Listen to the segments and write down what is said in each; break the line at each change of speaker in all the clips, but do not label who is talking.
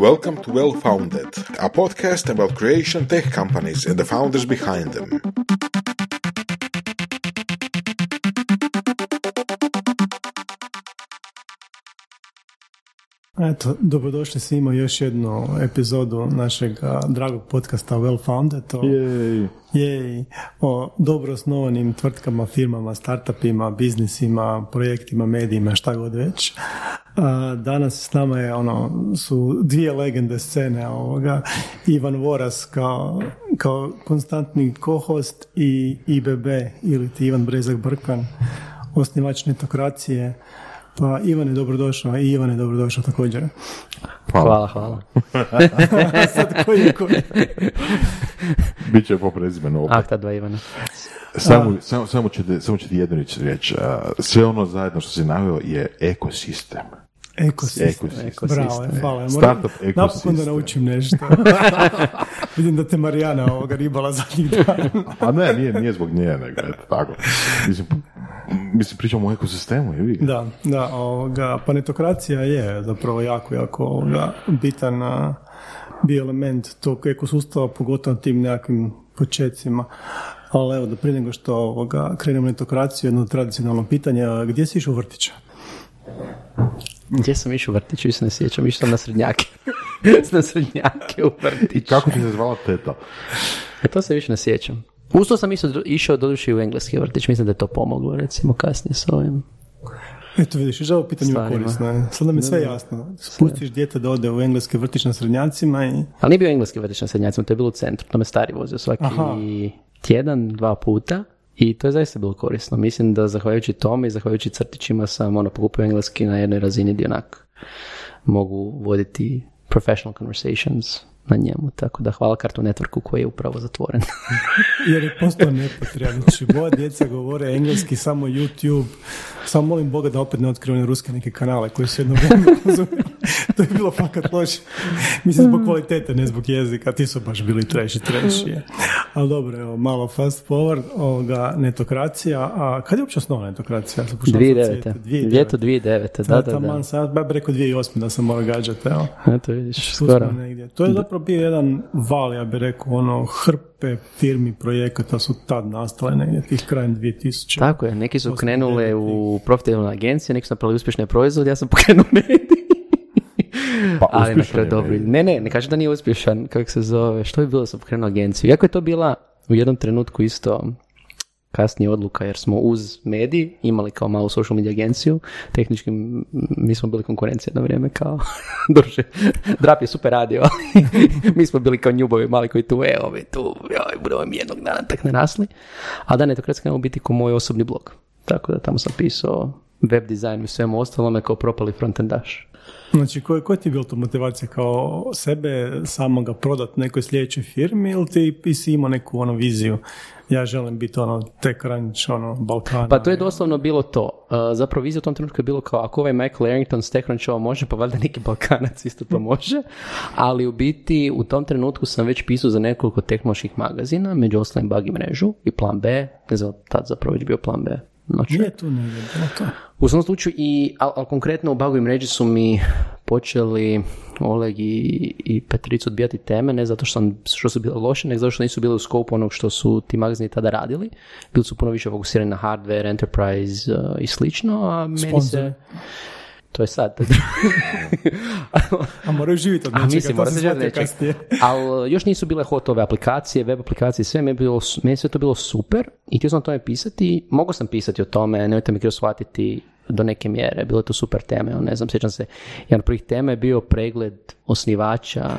Welcome to Well Founded, a podcast about creation tech companies and the founders behind them.
Eto, dobrodošli svima još jednu epizodu našeg dragog podcasta Well Founded. O,
Jej.
jej, o dobro osnovanim tvrtkama, firmama, startupima, biznisima, projektima, medijima, šta god već. A, danas s nama je ono, su dvije legende scene ovoga. Ivan Voras kao, kao konstantni co-host i IBB ili ti Ivan Brezak Brkan, osnivač netokracije. Pa Ivan je dobrodošao i Ivan je dobrodošao također.
Hvala, hvala.
Sad koji je koji?
Biće po prezimenu opet.
Ah, ta dva Ivana.
Samo, samo, samo, samo ću ti jednu reći riječ. A, Sve ono zajedno što si naveo je ekosistem.
Ekosistem.
Ekosistem.
Bravo, hvala. Moram
Startup
Napokon da naučim nešto. Vidim da te Marijana ovoga ribala zadnjih dana.
A ne, nije, nije zbog nje, nego eto, tako. Mislim, mislim, pričamo o ekosistemu, je vi?
Da, da, ovoga, panetokracija je zapravo jako, jako ovoga, bitan bio element tog ekosustava, pogotovo tim nekakvim počecima. Ali evo, da prije nego što ovoga, krenemo na netokraciju, jedno tradicionalno pitanje, gdje si išao u vrtića?
Gdje sam išao u vrtiću, više se ne sjećam, išao sam na srednjake. na srednjake u vrtiću.
Kako ti se zvala teta?
E, to se više ne sjećam. Usto sam išao, išao doduše i u engleski vrtić, mislim da je to pomoglo, recimo, kasnije s ovim.
Eto vidiš, i ovo pitanje je
Stvarima.
korisno. je. Sad nam je sve jasno. Spustiš dijete da ode u engleski vrtić na srednjacima i...
Ali nije bio engleski vrtić na srednjacima, to je bilo u centru, to me stari vozio svaki
Aha.
tjedan, dva puta. I to je zaista bilo korisno. Mislim da zahvaljujući tome i zahvaljujući crtićima sam ono pokupio engleski na jednoj razini gdje onak mogu voditi professional conversations na njemu. Tako da hvala Cartoon Networku koji je upravo zatvoren.
Jer je postao nepotreban. Znači, moja djeca govore engleski, samo YouTube. Samo molim Boga da opet ne otkriju ruske neke kanale koji su jedno vrijeme. To je bilo fakat loše. Mislim, zbog kvalitete, ne zbog jezika. Ti su baš bili trash i trash. je. Ali dobro, evo, malo fast forward, ovoga, netokracija. A kad je uopće osnovna netokracija? Ja sam pokušao
2009.
sad sjetiti.
Ljeto 2009. Da, da, da.
Sad, ba rekao 2008. da sam morao gađati, evo.
Eto vidiš, skoro.
negdje. To je zapravo bio jedan val, ja bih rekao, ono, hrpe firmi, projekata su tad nastale negdje, tih krajem 2000.
Tako je, neki su krenule u profitabilne agencije, neki su napravili uspješne proizvode, ja sam pokrenuo medij.
Pa
Ali na kraju dobro. Ne, ne, ne kažem da nije uspješan, kako se zove, što je bilo sam pokrenuo agenciju. Iako je to bila u jednom trenutku isto kasnije odluka, jer smo uz medij imali kao malu social media agenciju, tehnički mi smo bili konkurencija na vrijeme kao, doduše, Drap je super radio, mi smo bili kao njubovi mali koji tu, e, ovi tu, joj, budemo mi jednog dana tak narasli, a da, netokratski krenuo biti kao moj osobni blog, tako da tamo sam pisao web dizajn i svemu ostalome kao propali frontendaš.
Znači, koji koji ti je bila to motivacija kao sebe samoga prodat nekoj sljedećoj firmi ili ti i si imao neku ono viziju ja želim biti ono tek ranč, ono Balkana.
Pa to je doslovno bilo to. Uh, zapravo vizija u tom trenutku je bilo kao ako ovaj Michael Arrington s TechCrunch ovo može, pa valjda neki Balkanac isto to može. Ali u biti u tom trenutku sam već pisao za nekoliko tehnoloških magazina, među ostalim Bug mrežu i Plan B. Ne znam, tad zapravo već bio Plan B. Not sure.
Nije tu negdje, to.
U svom slučaju, i, ali al konkretno u Bagu i mreži su mi počeli Oleg i, i Petricu odbijati teme, ne zato što, sam, što su bile loše, nego zato što nisu bile u skopu onog što su ti magazini tada radili. Bili su puno više fokusirani na hardware, enterprise uh, i slično, a meni se... To je sad.
A moraju živjeti od
A
nečega,
mislim,
to se
živjeti
kasnije.
Ali još nisu bile hotove aplikacije, web aplikacije, sve mi je bilo, meni sve to bilo super i htio sam o tome pisati, mogao sam pisati o tome, nemojte mi krivo shvatiti do neke mjere, bilo je to super teme, ono, ne znam, sjećam se, jedan od prvih tema je bio pregled osnivača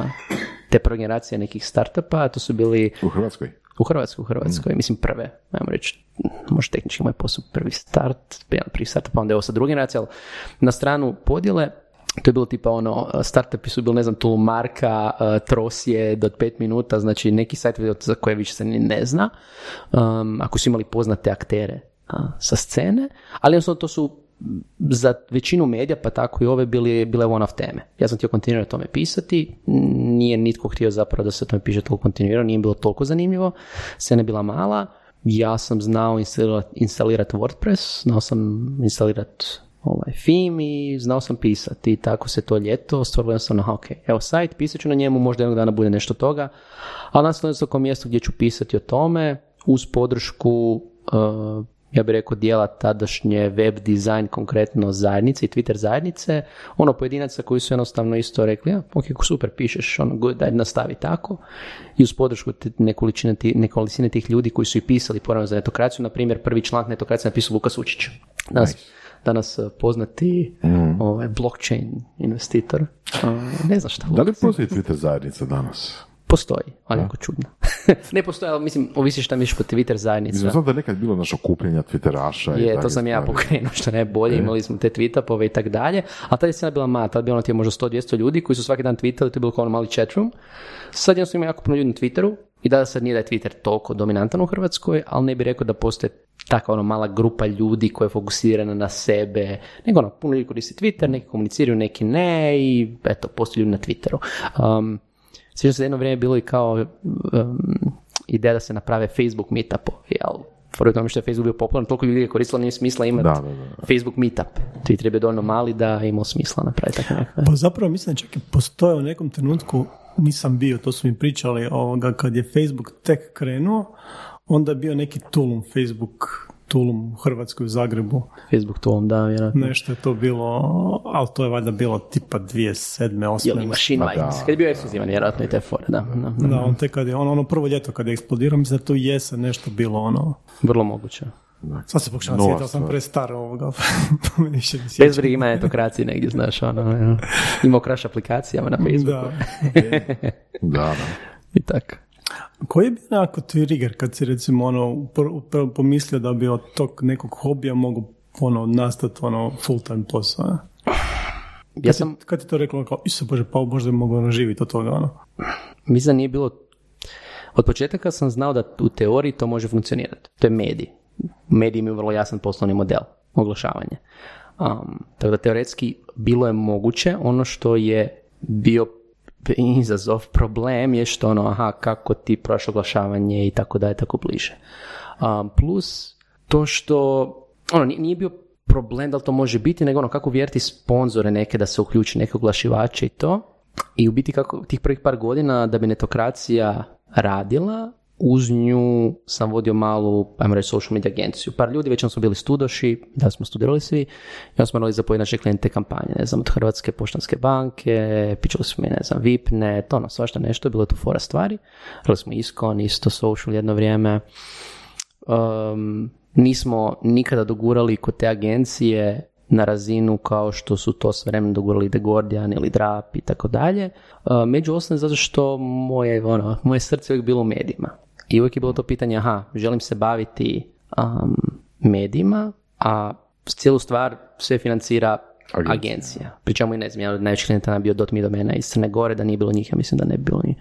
te prve generacije nekih startupa, to su bili
U Hrvatskoj?
U Hrvatskoj, u Hrvatskoj, mislim prve, ajmo reći, možda tehnički moj posao prvi start, jedan od prvih startupa, onda je ovo sa druge ali na stranu podjele, to je bilo tipa ono, startupi su bili, ne znam, tu marka, uh, trosje do pet minuta, znači neki sajtovi za koje više se ni ne zna, um, ako su imali poznate aktere a, sa scene, ali jednostavno to su za većinu medija, pa tako i ove, bili, bile one of teme. Ja sam htio kontinuirano o tome pisati, nije nitko htio zapravo da se o tome piše toliko kontinuirano, nije bilo toliko zanimljivo, scena je bila mala, ja sam znao instalirati instalirat WordPress, znao sam instalirati ovaj film i znao sam pisati i tako se to ljeto stvorilo sam aha, ok, evo sajt, pisat ću na njemu, možda jednog dana bude nešto toga, ali sam kao mjesto gdje ću pisati o tome uz podršku uh, ja bih rekao dijela tadašnje web dizajn konkretno zajednice i Twitter zajednice, ono pojedinaca koji su jednostavno isto rekli, ja, ok, super, pišeš, ono, good, daj nastavi tako i uz podršku nekolicine tih ljudi koji su i pisali poravno za netokraciju, na primjer prvi članak netokracije napisao Lukas Učić. Danas, danas eh, poznati mm. ovaj, blockchain investitor. Uh, ne znam šta.
Da li postoji Twitter zajednica danas?
Postoji, ali jako čudno. ne postoji, ali mislim, ovisi šta misliš po Twitter zajednica.
Znam da je nekad bilo naš okupljenja Twitteraša.
Je, to sam ja pokrenuo, što ne bolje, imali smo te tweetapove i tak dalje, a tada je scena bila mala, tada je bilo ti možda 100-200 ljudi koji su svaki dan tweetali, to je bilo kao ono mali chatroom. Sad jednostavno ima jako puno ljudi na Twitteru i da sad nije da je Twitter toliko dominantan u Hrvatskoj, ali ne bi rekao da postoje takva ono mala grupa ljudi koja je fokusirana na sebe, nego ono, puno ljudi koristi Twitter, neki komuniciraju, neki ne i eto, postoje ljudi na Twitteru. Um, Sviđa se jedno vrijeme bilo i kao um, ideja da se naprave Facebook meetup, jel? Fore tome što je Facebook bio popularan, toliko ljudi je koristilo, nije smisla imati da, da, da. Facebook meetup. Ti treba dovoljno mali da imao smisla napraviti tako nekako.
Pa zapravo mislim da čak i postoje u nekom trenutku, nisam bio, to su mi pričali, ovoga, kad je Facebook tek krenuo, onda je bio neki Tulum Facebook Tulum u Hrvatskoj u Zagrebu.
Facebook Tulum, da, vjerojatno.
Nešto je to bilo, ali to je valjda bilo tipa 2007. 2008.
Jel Machine Minds, kad je bio ekskluzivan, vjerojatno i te fore, da.
Da, da, on te kad je, ono, ono prvo ljeto kad je eksplodirao, mislim da to jesen nešto bilo ono...
Vrlo moguće.
Sad se pokušavam sjetiti, sam prestar ovoga.
Bez briga ima etokracije negdje, znaš, ono, ima kraš aplikacijama na Facebooku.
Da, da, da.
I tako.
Koji je bio nekako trigger kad si recimo ono pomislio da bi od tog nekog hobija mogu ono nastati ono full time posao? Ja sam... Kad ti to reklo kao, se bože, pa možda mogu ono živjeti od toga ono?
Mislim da nije bilo... Od početaka sam znao da u teoriji to može funkcionirati. To je medij. Medij imaju vrlo jasan poslovni model, oglašavanje. Um, tako da teoretski bilo je moguće ono što je bio izazov, problem je što ono, aha, kako ti prošlo oglašavanje i tako da je tako bliže. Um, plus, to što, ono, nije bio problem da li to može biti, nego ono, kako vjeriti sponzore neke da se uključi, neke oglašivače i to. I u biti kako tih prvih par godina da bi netokracija radila, uz nju sam vodio malu, ajmo reći, social media agenciju. Par ljudi, već smo bili studoši, da smo studirali svi, i smo morali za pojedinačne klijente kampanje, ne znam, od Hrvatske poštanske banke, pičali smo ne znam, Vipnet, ono, svašta nešto, bilo je tu fora stvari. Radili smo Iskon, isto social jedno vrijeme. Um, nismo nikada dogurali kod te agencije na razinu kao što su to s vremenom dogurali The Guardian ili Drap i tako dalje. Među ostalim zato što moje, ono, moje srce uvijek bilo u medijima. I uvijek je bilo to pitanje, aha, želim se baviti um, medijima, a cijelu stvar sve financira agencija. agencija. Pričamo i ne znam, jedan od najvećih klijenata nam bio dot mi domena iz Crne Gore, da nije bilo njih, ja mislim da ne bi bilo ni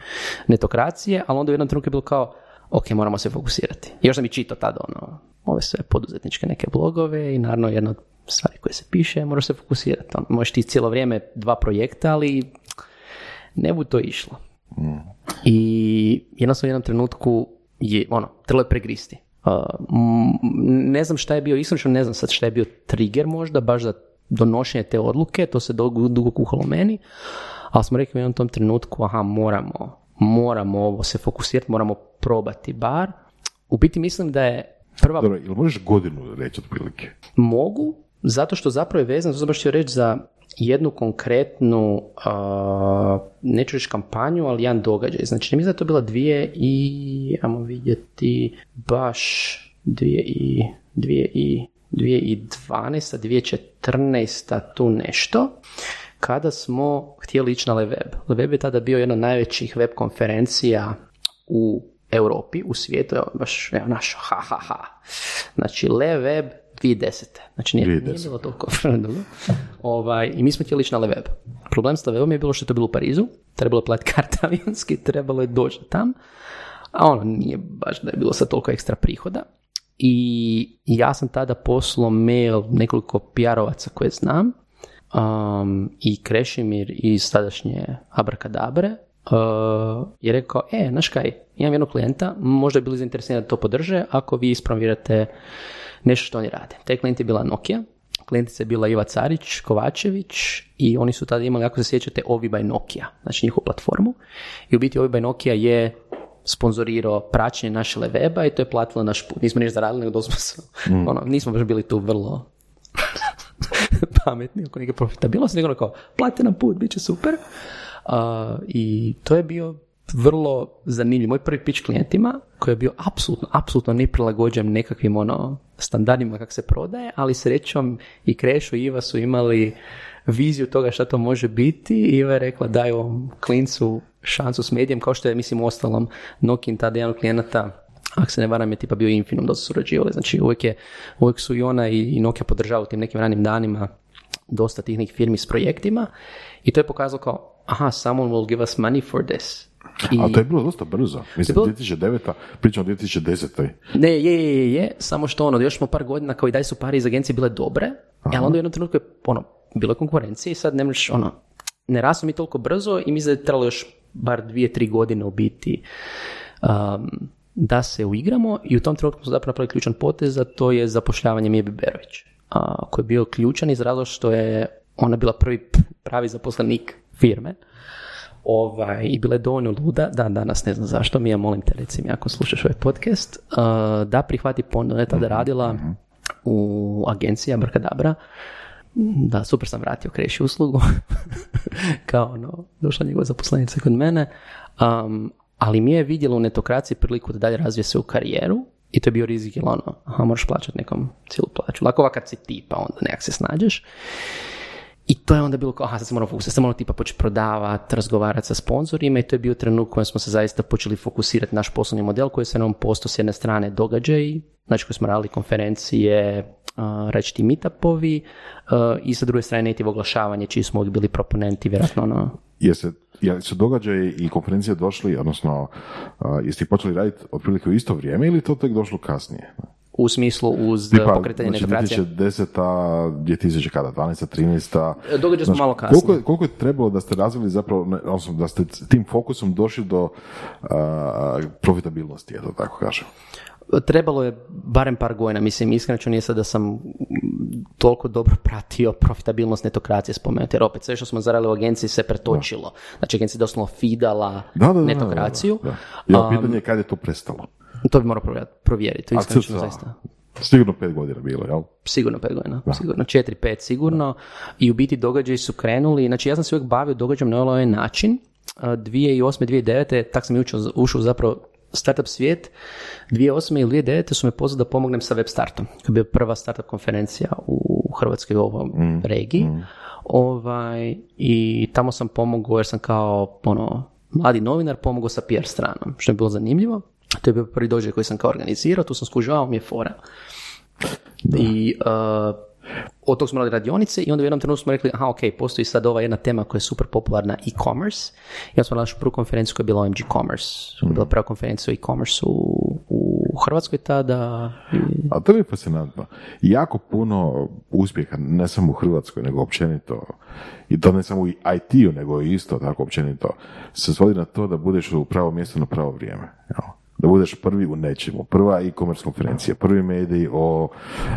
netokracije, ali onda u jednom trenutku je bilo kao, ok, moramo se fokusirati. još sam i čitao tada ono, ove sve poduzetničke neke blogove i naravno jedna od stvari koje se piše, moraš se fokusirati. Ono, možeš ti cijelo vrijeme dva projekta, ali ne bu to išlo. Mm. I jednostavno u jednom trenutku je, ono, trebalo je pregristi. Uh, ne znam šta je bio, iskreno ne znam sad šta je bio trigger možda, baš za donošenje te odluke, to se dugo, dugo kuhalo meni, ali smo rekli u jednom tom trenutku, aha, moramo, moramo ovo se fokusirati, moramo probati bar. U biti mislim da je prva...
Dobro, ili možeš godinu reći otprilike?
Mogu, zato što zapravo je vezano, to sam baš reći za jednu konkretnu, uh, neću reći kampanju, ali jedan događaj. Znači, mislim da to bila dvije i, ajmo vidjeti, baš dvije i, dvije i, dvije i dvanesta, dvije četrnaesta, tu nešto, kada smo htjeli ići na Leweb. Leweb je tada bio jedna od najvećih web konferencija u Europi, u svijetu, baš, evo naš, ha, ha, ha. Znači, Leweb 2010. Znači nije, nije bilo toliko dugo. Ovaj, I mi smo htjeli ići na Leweb. Problem s Lewebom je bilo što je to bilo u Parizu, trebalo je platiti karte avionski, trebalo je doći tam, a ono nije baš da je bilo sad toliko ekstra prihoda. I ja sam tada poslao mail nekoliko PR-ovaca koje znam um, i Krešimir iz tadašnje Abrakadabre uh, je rekao, e, znaš kaj, imam jednog klijenta, možda bi bili zainteresirani da to podrže ako vi ispromovirate nešto što oni rade. Taj klijent je bila Nokia, klijentica je bila Iva Carić, Kovačević i oni su tada imali, ako se sjećate, Oviba i Nokia, znači njihovu platformu. I u biti Oviba i Nokia je sponzorirao praćenje naše weba i to je platilo naš put. Nismo ništa zaradili, nego doslovno mm. ono, nismo baš bili tu vrlo pametni oko neke profitabilnosti, nego kao, platite nam put, bit će super. Uh, I to je bio vrlo zanimljiv. Moj prvi pitch klijentima, koji je bio apsolutno, apsolutno neprilagođen nekakvim ono, standardima kako se prodaje, ali srećom i Krešo i Iva su imali viziju toga šta to može biti Iva je rekla daj ovom klincu šansu s medijem, kao što je, mislim, ostalom Nokin tada jedan od klijenata ako se ne varam je tipa bio Infinum su surađivali, znači uvijek, je, uvijek su i ona i Nokia podržavali tim nekim ranim danima dosta tih nekih firmi s projektima i to je pokazalo kao aha, someone will give us money for this.
I... A to je bilo dosta brzo. Mislim, bilo... 2009. pričamo o 2010.
Ne, je, je, je, je, samo što ono, još smo par godina kao i daj su pari iz agencije bile dobre, Aha. ali onda u jednom trenutku je, ono, bilo je konkurencije i sad ne možeš, ono, ne rastu mi toliko brzo i mislim da je trebalo još bar dvije, tri godine u biti um, da se uigramo i u tom trenutku smo zapravo napravili ključan potez, a to je zapošljavanje Mijebi Berović, uh, koji je bio ključan iz razloga što je ona bila prvi pravi zaposlenik firme ovaj, i bila je dovoljno luda, da danas ne znam zašto, mi ja molim te recimo ako slušaš ovaj podcast, uh, da prihvati ponudu, ona je tada radila u agenciji Abracadabra, da, super sam vratio kreši uslugu, kao ono, došla njegova zaposlenica kod mene, um, ali mi je vidjela u netokraciji priliku da dalje razvije se u karijeru i to je bio rizik, jer ono, aha, moraš plaćati nekom cijelu plaću. Lako ovakav si tipa, onda nekak se snađeš. I to je onda bilo kao, aha, sad se moramo fokusirati, se moramo tipa početi prodavati, razgovarati sa sponzorima i to je bio trenutak kojem smo se zaista počeli fokusirati naš poslovni model koji se nam posto s jedne strane događaj, znači koji smo radili konferencije, uh, reći meetupovi uh, i sa druge strane native oglašavanje čiji smo bili proponenti, vjerojatno ono...
Jeste, je su događaji i konferencije došli, odnosno uh, jeste počeli raditi otprilike u isto vrijeme ili to tek došlo kasnije?
U smislu uz Tipa, pokretanje znači, netokracije?
2010. 2000 kada, 12. 13.
Događa smo malo kasnije.
Koliko, koliko je trebalo da ste razvili zapravo, odnosno da ste tim fokusom došli do uh, profitabilnosti, eto tako kažem?
Trebalo je barem par godina, mislim, iskreno ću nije sad da sam toliko dobro pratio profitabilnost netokracije spomenuti, jer opet sve što smo zaradili u agenciji se pretočilo. Znači, agencija je doslovno fidala da, da, da, netokraciju.
Da, da, pitanje je kad je to prestalo?
To bi morao provjeriti. To
iskreno zaista. Sigurno pet godina bilo, jel?
Sigurno pet godina, da. sigurno četiri, pet sigurno. I u biti događaji su krenuli, znači ja sam se uvijek bavio događajem na ovaj način. 2008. 2009. tak sam ušao, ušao zapravo startup svijet, 2008. ili 2009. su me pozvali da pomognem sa web startom. To je bila prva startup konferencija u Hrvatskoj u ovom mm, regiji. Mm. Ovaj, I tamo sam pomogao jer sam kao ono, mladi novinar pomogao sa PR stranom, što je bilo zanimljivo. To je bio prvi dođe koji sam kao organizirao, tu sam skužavao mi je fora. I uh, od tog smo radili radionice i onda u jednom trenutku smo rekli, aha, ok, postoji sad ova jedna tema koja je super popularna, e-commerce. I onda smo našu prvu konferenciju koja je bila OMG Commerce. Mm. Bila prva konferencija o e-commerce u, u Hrvatskoj tada. I...
A to je fascinantno. Jako puno uspjeha, ne samo u Hrvatskoj, nego općenito, i to ne samo u IT-u, nego isto tako općenito, se svodi na to da budeš u pravo mjesto na pravo vrijeme. Jel? Da budeš prvi u nečemu, prva e-commerce konferencija, prvi mediji o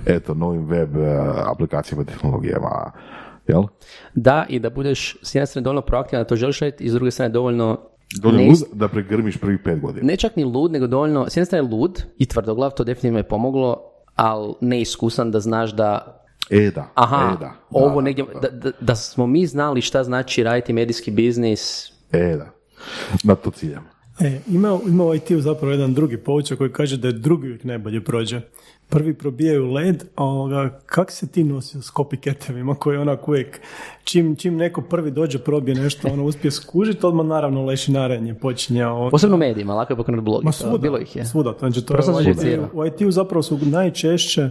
eto, novim web e, aplikacijama tehnologijama, jel?
Da, i da budeš s jedne strane dovoljno proaktivan da to želiš raditi i s druge strane dovoljno
Dovoljno lud da pregrmiš prvi pet godina.
Ne čak ni lud, nego dovoljno, s jedne strane lud i tvrdoglav, to definitivno je pomoglo, ali neiskusan da znaš da
E da,
Aha,
e da,
ovo negdje, da, da, da, smo mi znali šta znači raditi medijski biznis.
E da, na to ciljam.
E, ima, ima ovaj IT zapravo jedan drugi poučak koji kaže da je drugi uvijek najbolje prođe. Prvi probijaju led, a kak se ti nosio s copycatovima koji onak uvijek, čim, čim neko prvi dođe probije nešto, ono uspije skužiti, odmah naravno lešinarenje počinje. Ono,
Posebno u medijima, lako je pokrenuti blog.
Ma svuda, bilo ih je. Svuda, znači to je, u, u IT-u zapravo su najčešće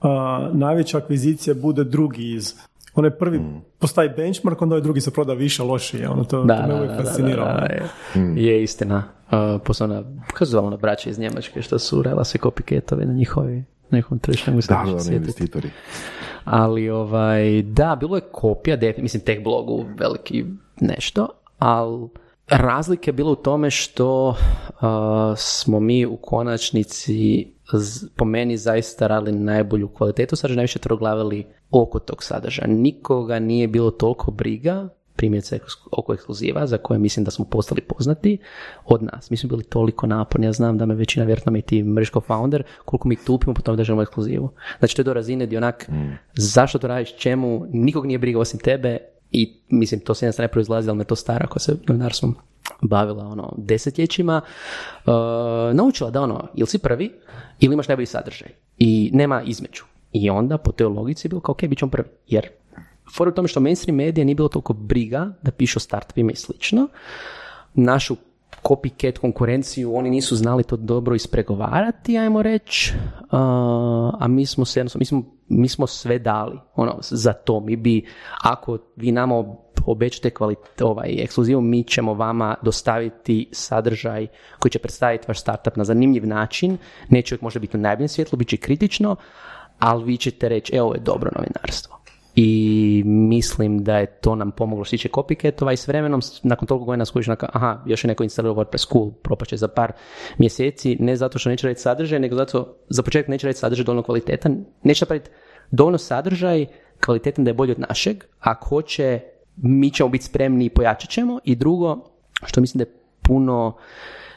a, najveća akvizicija bude drugi iz onaj prvi mm. postavi benchmark, onda ovaj drugi se proda više lošije. Ono, to,
da,
to me uvijek fascinira.
je. Mm. je istina. Uh, posebno, kako se zvala braća iz Njemačke, što su rela se copycatovi na njihovi tržištu.
Da, da, investitori.
Ali, ovaj, da, bilo je kopija, mislim, tech blogu veliki nešto, ali razlike je bilo u tome što uh, smo mi u konačnici po meni zaista radili najbolju kvalitetu sadržaja, najviše troglavili oko tog sadržaja. Nikoga nije bilo toliko briga primjerice oko ekskluziva za koje mislim da smo postali poznati od nas. Mi smo bili toliko naporni, ja znam da me većina, vjerojatno mi ti mrežko founder, koliko mi tupimo po tome da želimo ekskluzivu. Znači to je do razine gdje onak, mm. zašto to radiš, čemu, nikog nije briga osim tebe i mislim to s jedne strane proizlazi, ali me to stara koja se novinarstvom bavila ono desetljećima, uh, naučila da ono, ili si prvi ili imaš najbolji sadržaj i nema između. I onda po toj logici je bilo kao, ok, bit ćemo prvi, jer for u tome što mainstream medija nije bilo toliko briga da pišu o startupima i slično. Našu copycat konkurenciju, oni nisu znali to dobro ispregovarati, ajmo reći, a mi smo se mi smo, mi smo sve dali ono, za to. Mi bi, ako vi nama obećate kvalit, ovaj, ekskluzivu, mi ćemo vama dostaviti sadržaj koji će predstaviti vaš startup na zanimljiv način, neće uvijek možda biti u najboljem svjetlu, bit će kritično, ali vi ćete reći, evo je dobro novinarstvo. I mislim da je to nam pomoglo što tiče copycatova i s vremenom, nakon toliko godina skužiš aha, još je neko instalirao WordPress cool, propaće za par mjeseci, ne zato što neće raditi sadržaj, nego zato za početak neće raditi sadržaj dovoljno kvalitetan, neće napraviti dovoljno sadržaj kvalitetan da je bolji od našeg, ako hoće, mi ćemo biti spremni i pojačat ćemo i drugo, što mislim da je puno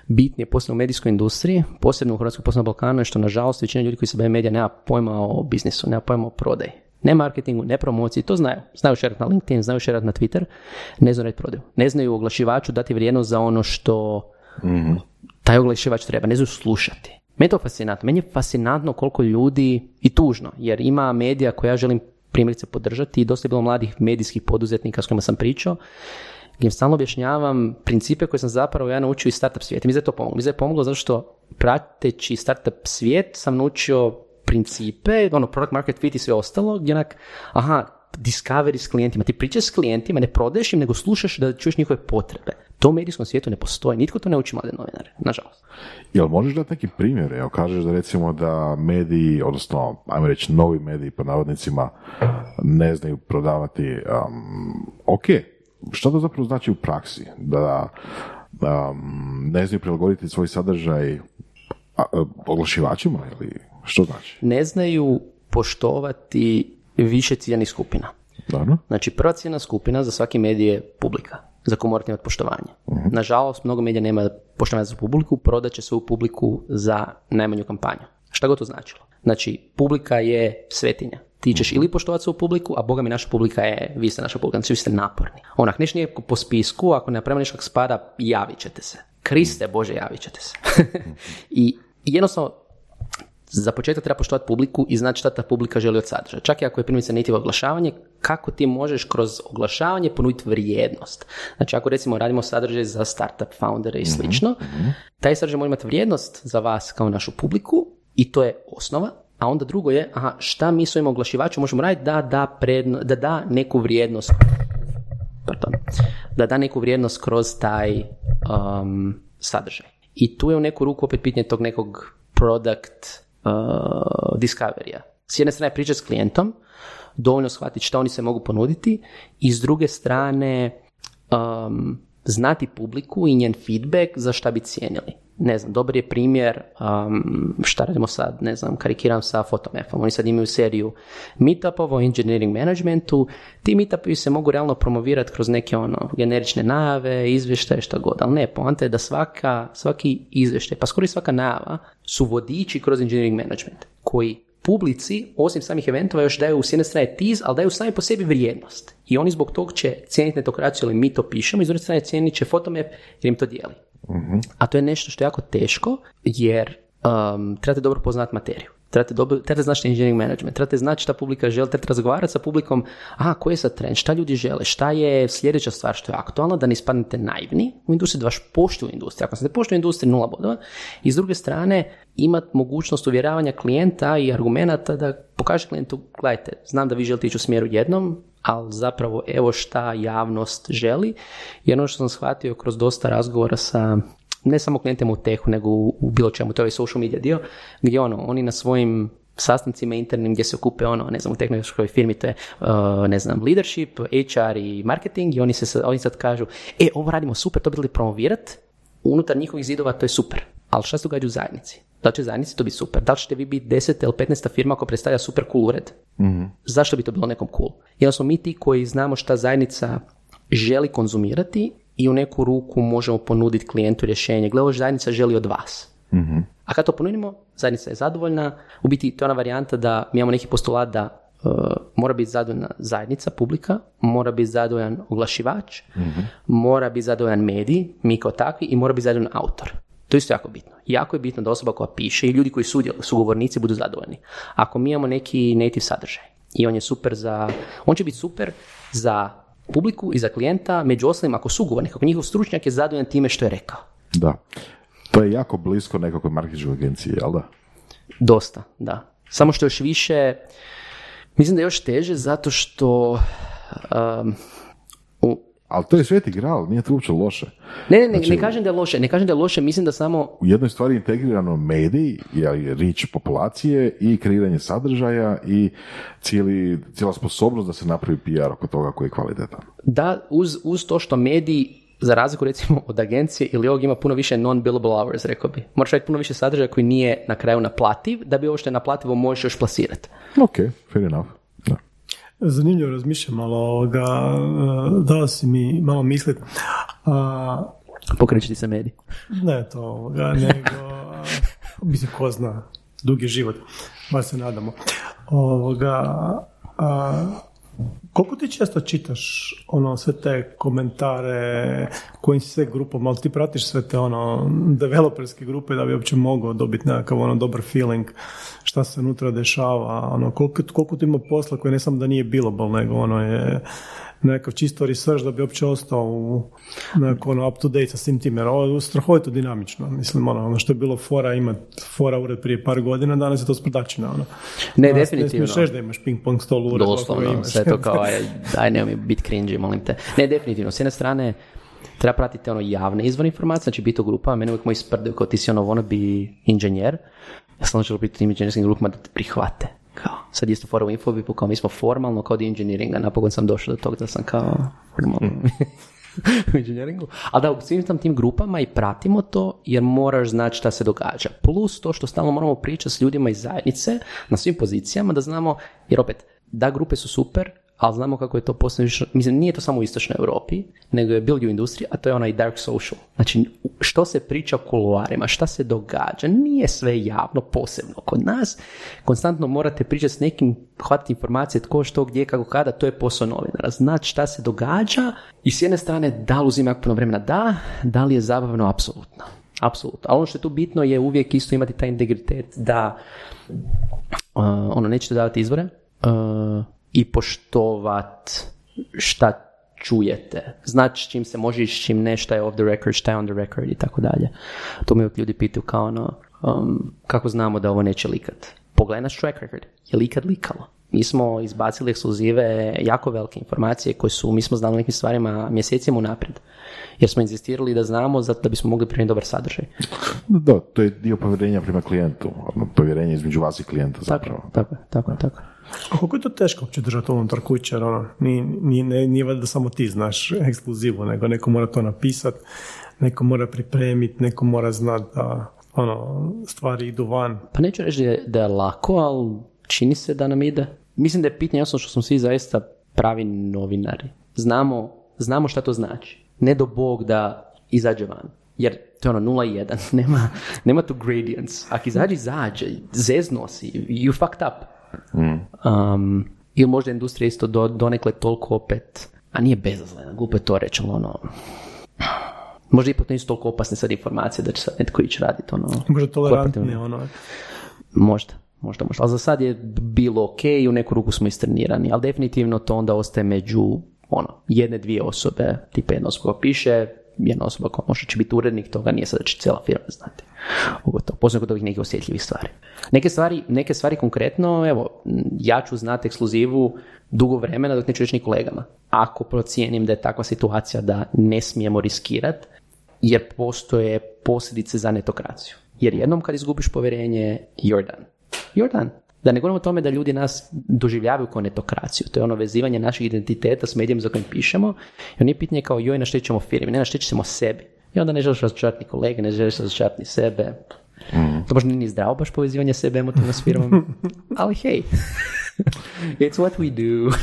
bitnije, posebno u medijskoj industriji, posebno u Hrvatskoj, posebno na Balkanu, je što nažalost većina ljudi koji se bave medija nema pojma o biznisu, nema pojma o prodaji ne marketingu, ne promociji, to znaju. Znaju šerati na LinkedIn, znaju šerati na Twitter, ne znaju raditi prodaju. Ne znaju oglašivaču dati vrijednost za ono što mm taj oglašivač treba, ne znaju slušati. Meni je to fascinantno. Meni je fascinantno koliko ljudi, i tužno, jer ima medija koja ja želim primjerice podržati i dosta je bilo mladih medijskih poduzetnika s kojima sam pričao, gdje im stalno objašnjavam principe koje sam zapravo ja naučio iz startup svijeta. Mi je to pomoglo. Mi je pomoglo zato što prateći startup svijet sam naučio principe, ono, product market fit i sve ostalo, gdje onak, aha, discovery s klijentima. Ti pričaš s klijentima, ne prodaješ im, nego slušaš da čuješ njihove potrebe. To u medijskom svijetu ne postoji. Nitko to ne uči mlade novinare, nažalost.
Jel možeš dati neki primjer? Evo, kažeš da recimo da mediji, odnosno, ajmo reći, novi mediji, po navodnicima, ne znaju prodavati. Um, ok, što to zapravo znači u praksi? Da um, ne znaju prilagoditi svoj sadržaj oglašivačima ili što znači?
Ne znaju poštovati više ciljanih skupina.
Dobro.
Znači, prva ciljna skupina za svaki medij je publika, za koju morate imati poštovanje. Uh-huh. Nažalost, mnogo medija nema poštovanje za publiku, prodat će svoju publiku za najmanju kampanju. Šta god to značilo? Znači, publika je svetinja. Ti ćeš mhm. ili poštovati svoju publiku, a boga mi naša publika je, vi ste naša publika, znači vi ste naporni. Onak, neš nije po spisku, ako ne napravimo nešto spada, javit ćete se. Kriste Bože, javit ćete se. I jednostavno, za početak treba poštovati publiku i znati šta ta publika želi od sadržaja. Čak i ako je primjerice native oglašavanje, kako ti možeš kroz oglašavanje ponuditi vrijednost. Znači ako recimo radimo sadržaj za startup foundere i mhm, slično, mhm. taj sadržaj mora imati vrijednost za vas kao našu publiku i to je osnova, a onda drugo je, aha, šta mi svojim oglašivačima možemo raditi da da, predno, da da neku vrijednost pardon, da da neku vrijednost kroz taj um, sadržaj. I tu je u neku ruku opet pitanje tog nekog product uh. S jedne strane pričati s klijentom, dovoljno shvatiti što oni se mogu ponuditi i s druge strane um, znati publiku i njen feedback za šta bi cijenili ne znam, dobar je primjer um, šta radimo sad, ne znam, karikiram sa Photomapom. Oni sad imaju seriju meetupova o engineering managementu. Ti meetupi se mogu realno promovirati kroz neke ono generične najave, izvještaje, šta god. Ali ne, poanta je da svaka, svaki izvještaj, pa skoro i svaka najava su vodiči kroz engineering management koji publici, osim samih eventova, još daju s jedne strane tiz, ali daju sami po sebi vrijednost. I oni zbog tog će cijeniti netokraciju, ali mi to pišemo, i s druge strane cijenit će Photomap jer im to dijeli. A to je nešto što je jako teško jer um, trebate dobro poznati materiju. Trebate, dobro, trebate znati engineering management, trebate znati šta publika želi, trebate razgovarati sa publikom, a koji je sad trend, šta ljudi žele, šta je sljedeća stvar što je aktualno, da ne ispadnete naivni u industriji, da vaš poštuju industriju. Ako se ne poštuju industriju, nula bodova. I s druge strane, imati mogućnost uvjeravanja klijenta i argumenata da pokaže klijentu, gledajte, znam da vi želite ići u smjeru jednom, ali zapravo evo šta javnost želi. I ono što sam shvatio kroz dosta razgovora sa ne samo klijentima u tehu, nego u, bilo čemu, to je social media dio, gdje ono, oni na svojim sastancima internim gdje se okupe ono, ne znam, u tehnološkoj firmi to je, uh, ne znam, leadership, HR i marketing i oni, se, oni sad kažu, e, ovo radimo super, to bi li promovirat, unutar njihovih zidova to je super ali šta se događa u zajednici? Da li će zajednici to biti super? Da li ćete vi biti 10 ili 15 firma koja predstavlja super cool ured? Zašto bi to bilo nekom cool? Jer smo mi ti koji znamo šta zajednica želi konzumirati i u neku ruku možemo ponuditi klijentu rješenje. Gle, ovo zajednica želi od vas. A kad to ponudimo, zajednica je zadovoljna. U biti to je ona varijanta da mi imamo neki postulat da uh, mora biti zadovoljna zajednica, publika, mora biti zadovoljan oglašivač, mora biti zadovoljan medij, mi kao takvi, i mora biti zadovoljan autor. To je isto jako bitno. Jako je bitno da osoba koja piše i ljudi koji sudjeluju, sugovornici budu zadovoljni. Ako mi imamo neki native sadržaj i on je super za, on će biti super za publiku i za klijenta, među ostalim ako sugovornik, ako njihov stručnjak je zadovoljan time što je rekao.
Da. To je jako blisko nekakvoj marketinškoj agenciji, jel da?
Dosta, da. Samo što još više, mislim da je još teže zato što um,
Ali to je sveti gral, nije to uopće loše.
ne, ne, ne,
Znači-
ne kažem da je loše, ne kažem da je loše, mislim da samo
U jednoj stvari integrirano medij, je rič populacije i kreiranje sadržaja i cijeli, cijela sposobnost da se napravi PR oko toga koji je kvalitetan.
da uz, uz to što mediji za razliku recimo od agencije ili ovog ima puno više non-billable hours, rekao bi. Moraš raditi puno više sadržaja koji nije na kraju naplativ, da bi ovo što je naplativo možeš još plasirati.
Ok, fair enough.
Zanimljivo razmišljam, ali ovoga, e, dao si mi malo mislit. A,
Pokreći ti se medij.
ne to ovoga, nego, mislim, ko zna, dugi život, bar se nadamo. Ovoga, a, koliko ti često čitaš ono sve te komentare kojim si sve grupom, ali ti pratiš sve te ono developerske grupe da bi uopće mogao dobiti nekakav ono dobar feeling šta se unutra dešava, ono koliko, koliko ti ima posla koje ne samo da nije billable, nego ono je nekakav čisto research da bi uopće ostao u nekako ono up to date sa svim tim, jer ovo je strahovito dinamično, mislim ono, ono što je bilo fora imat fora ured prije par godina, danas je to sprdačina, ono.
Ne,
Danas
definitivno.
Ne smiješ da imaš ping pong stol ured.
Doslovno,
imaš.
sve to kao, aj, daj nemoj biti cringy, molim te. Ne, definitivno, s jedne strane, treba pratiti ono javne izvore informacije, znači biti u grupama, mene uvijek moji sprdaju kao ti si ono wannabe inženjer, ja sam želio biti tim inženjerskim grupama da te prihvate. Kao, sad isto fora u infobipu, kao mi smo formalno kao di engineeringa, napokon sam došao do toga da sam kao formalno u inženjeringu. Ali da, u svim tam tim grupama i pratimo to jer moraš znati šta se događa. Plus to što stalno moramo pričati s ljudima iz zajednice na svim pozicijama da znamo, jer opet, da, grupe su super, ali znamo kako je to posebno, mislim, nije to samo u istočnoj Europi, nego je build u industriji, a to je onaj dark social. Znači, što se priča u kuloarima, šta se događa, nije sve javno posebno. Kod nas konstantno morate pričati s nekim, hvatiti informacije tko, što, gdje, kako, kada, to je posao novinara. Znati šta se događa i s jedne strane, da li uzima puno vremena, da, da li je zabavno, apsolutno. Apsolutno. Ali ono što je tu bitno je uvijek isto imati taj integritet da uh, ono, nećete davati izvore uh, i poštovat šta čujete. Znači s čim se može i s čim ne, šta je off the record, šta je on the record i tako dalje. To uvijek ljudi pitaju kao ono, um, kako znamo da ovo neće likat. Pogledaj naš track record. Je li ikad likalo? Mi smo izbacili ekskluzive jako velike informacije koje su, mi smo znali nekim stvarima mjesecima unaprijed. Jer smo inzistirali da znamo zato da bismo mogli primiti dobar sadržaj.
Da, to je dio povjerenja prema klijentu, povjerenje između vas i klijenta zapravo.
Tako, tako, tako, tako.
Koliko je to teško uopće držati unutar kuće, ono, nije, nije, nije valjda samo ti znaš ekskluzivu, nego neko mora to napisat, neko mora pripremiti, neko mora znati da ono, stvari idu van.
Pa neću reći da je, da je lako, ali čini se da nam ide. Mislim da je pitanje jasno što smo svi zaista pravi novinari. Znamo, znamo šta to znači. Ne do Bog da izađe van. Jer to je ono 0-1, nema, nema tu gradients. Ako izađe, izađe, zezno si, you fucked up. Um, ili možda industrija isto do, donekle toliko opet, a nije bezazlena, glupo je to reći, ali ono, možda ipak nisu toliko opasne sad informacije da će sad netko ići raditi ono.
Možda tolerantnije, ono.
Možda, možda, možda. Ali za sad je bilo ok i u neku ruku smo istrenirani, ali definitivno to onda ostaje među ono, jedne, dvije osobe, tipa jedna osoba koja piše, jedna osoba koja možda će biti urednik toga, nije sad da će cijela firma znati. Ugotovo, posebno kod ovih nekih osjetljivih stvari. Neke stvari, neke stvari konkretno, evo, ja ću znati ekskluzivu dugo vremena dok neću reći ni kolegama. Ako procijenim da je takva situacija da ne smijemo riskirati, jer postoje posljedice za netokraciju. Jer jednom kad izgubiš povjerenje, you're done. You're done. Da ne govorimo o tome da ljudi nas doživljavaju kao netokraciju. To je ono vezivanje naših identiteta s medijem za kojim pišemo. I on nije pitanje kao joj naštećemo firmi, ne naštećemo sebi. I onda ne želiš razočarati ni kolege, ne želiš razočarati ni sebe. To možda nije zdravo baš povezivanje sebe emotivno s firmom, ali hej, it's what we do.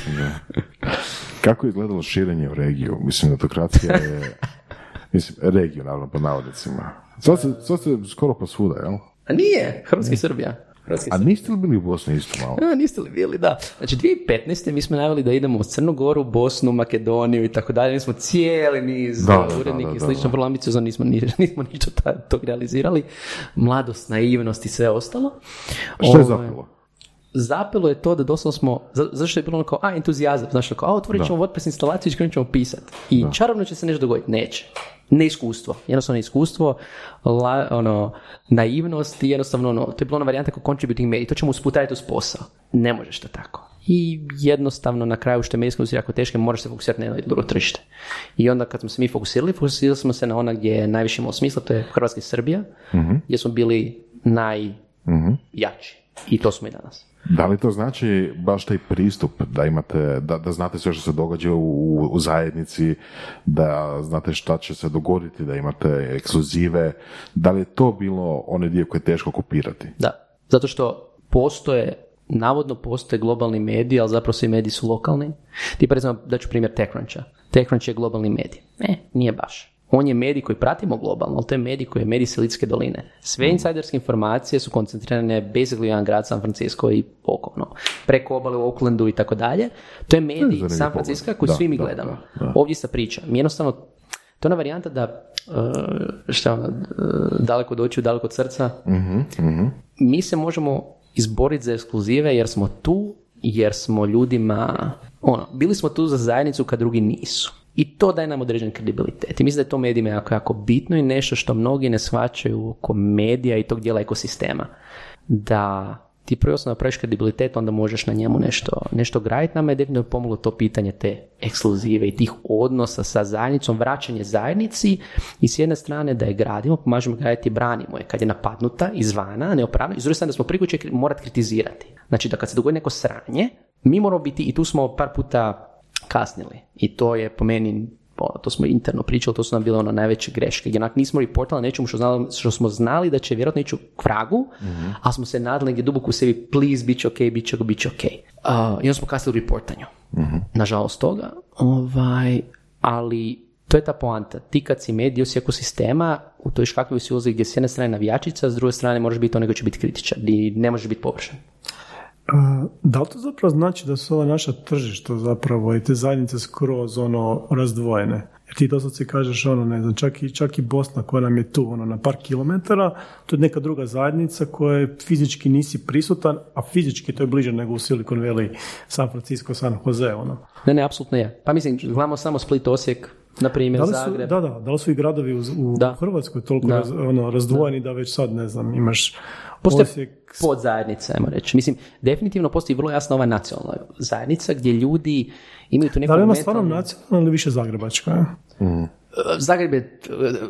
Kako je izgledalo širenje u regiju? Mislim, autokracija je... Mislim, regiju, naravno, po navodnicima. Sad se, sad se skoro pa svuda, jel?
A nije, Hrvatska i Srbija. Hrvatska i
A niste li bili u Bosni isto malo?
A, niste li bili, da. Znači, 2015. mi smo najavili da idemo u Crnu Goru, Bosnu, Makedoniju i tako dalje. Mi smo cijeli niz
Da,
da,
da,
urednika
da,
i
da,
slično,
da.
vrlo ambiciozno, nismo, ni- nismo ništa ta- tog realizirali. Mladost, naivnost i sve ostalo.
Što je zapelo?
zapelo je to da doslovno smo, za- zašto je bilo ono kao, a, entuzijazam, znaš, kao, a, otvorit ćemo WordPress instalaciju i krenut ćemo pisat. I čarobno će se nešto dogoditi. Neće. Neiskustvo. Jednostavno neiskustvo, la, ono, naivnost i jednostavno, ono, to je bila ona varijanta kao contributing media. To ćemo usput raditi uz posao. Ne možeš to tako. I jednostavno na kraju što je medijska industrija jako teška, moraš se fokusirati na jedno drugo tržište. I onda kad smo se mi fokusirali, fokusirali smo se na ona gdje je najviše imalo smisla, to je Hrvatska i Srbija, gdje smo bili najjači. I to smo i danas.
Da li to znači baš taj pristup da imate, da, da znate sve što se događa u, u zajednici, da znate šta će se dogoditi, da imate ekskluzive, da li je to bilo onaj dio koji je teško kopirati?
Da, zato što postoje, navodno postoje globalni mediji, ali zapravo svi mediji su lokalni. Tipa recimo, da ću primjer TechCruncha. TechCrunch je globalni medij. Ne, nije baš. On je medij koji pratimo globalno, ali to je medij koji je medij Silicijske doline. Sve insajderske informacije su koncentrirane basically u jedan grad San Francisco i okolno. Preko obale u Oaklandu i tako dalje. To je medij San. Francisco koji
Da,
svi mi
da,
gledamo.
da, da.
Ovdje se priča. Mi jednostavno, to je ona varijanta da uh, šta ono, daleko od očiju, daleko od srca, mi se možemo izboriti za ekskluzive jer smo tu, jer smo ljudima, ono, bili smo tu za zajednicu kad drugi nisu. I to daje nam određen kredibilitet. I mislim da je to medijima jako, jako bitno i nešto što mnogi ne shvaćaju oko medija i tog dijela ekosistema. Da ti prvo osnovno napraviš kredibilitet, onda možeš na njemu nešto, nešto graditi. Nama je definitivno pomoglo to pitanje te ekskluzive i tih odnosa sa zajednicom, vraćanje zajednici i s jedne strane da je gradimo, pomažemo graditi i branimo je. Kad je napadnuta izvana, neopravno, i s druge strane da smo prikuće morati kritizirati. Znači da kad se dogodi neko sranje, mi moramo biti, i tu smo par puta kasnili. I to je po meni ono, to smo interno pričali, to su nam bile ono najveće greške. Jer onak nismo reportali nečemu što, znali, što smo znali da će vjerojatno ići u kvragu, a smo se nadali negdje duboko u sebi, please, bit će ok, bit će, bit će ok. Uh, I onda smo kasnili u reportanju. Nažalost toga. Ovaj, ali to je ta poanta. Ti kad si medij si ekosistema, u toj škakljivi si ulozi gdje s jedne strane navijačica, s druge strane možeš biti onaj koji će biti kritičar i ne možeš biti površan.
A, Da li to zapravo znači da su ova naša tržišta zapravo i te zajednice skroz ono razdvojene? Jer ti doslovce kažeš ono, ne znam, čak i, čak i Bosna koja nam je tu ono, na par kilometara, to je neka druga zajednica koja je fizički nisi prisutan, a fizički to je bliže nego u Silicon Valley, San Francisco, San Jose, ono.
Ne, ne, apsolutno je. Pa mislim, gledamo samo Split, Osijek, na primjer,
Da li, su,
Zagreb.
da, da, da li su i gradovi u, u
Da.
Hrvatskoj toliko
Da.
raz- ono, razdvojeni da. već sad, ne znam, imaš
Postoje
Osijek,
podzajednice, ajmo reći. Mislim, definitivno postoji vrlo jasna ova nacionalna zajednica gdje ljudi imaju tu neku
da li
mentalnu-
stvarno nacionalna ili više zagrebačka? je?
Zagreb je,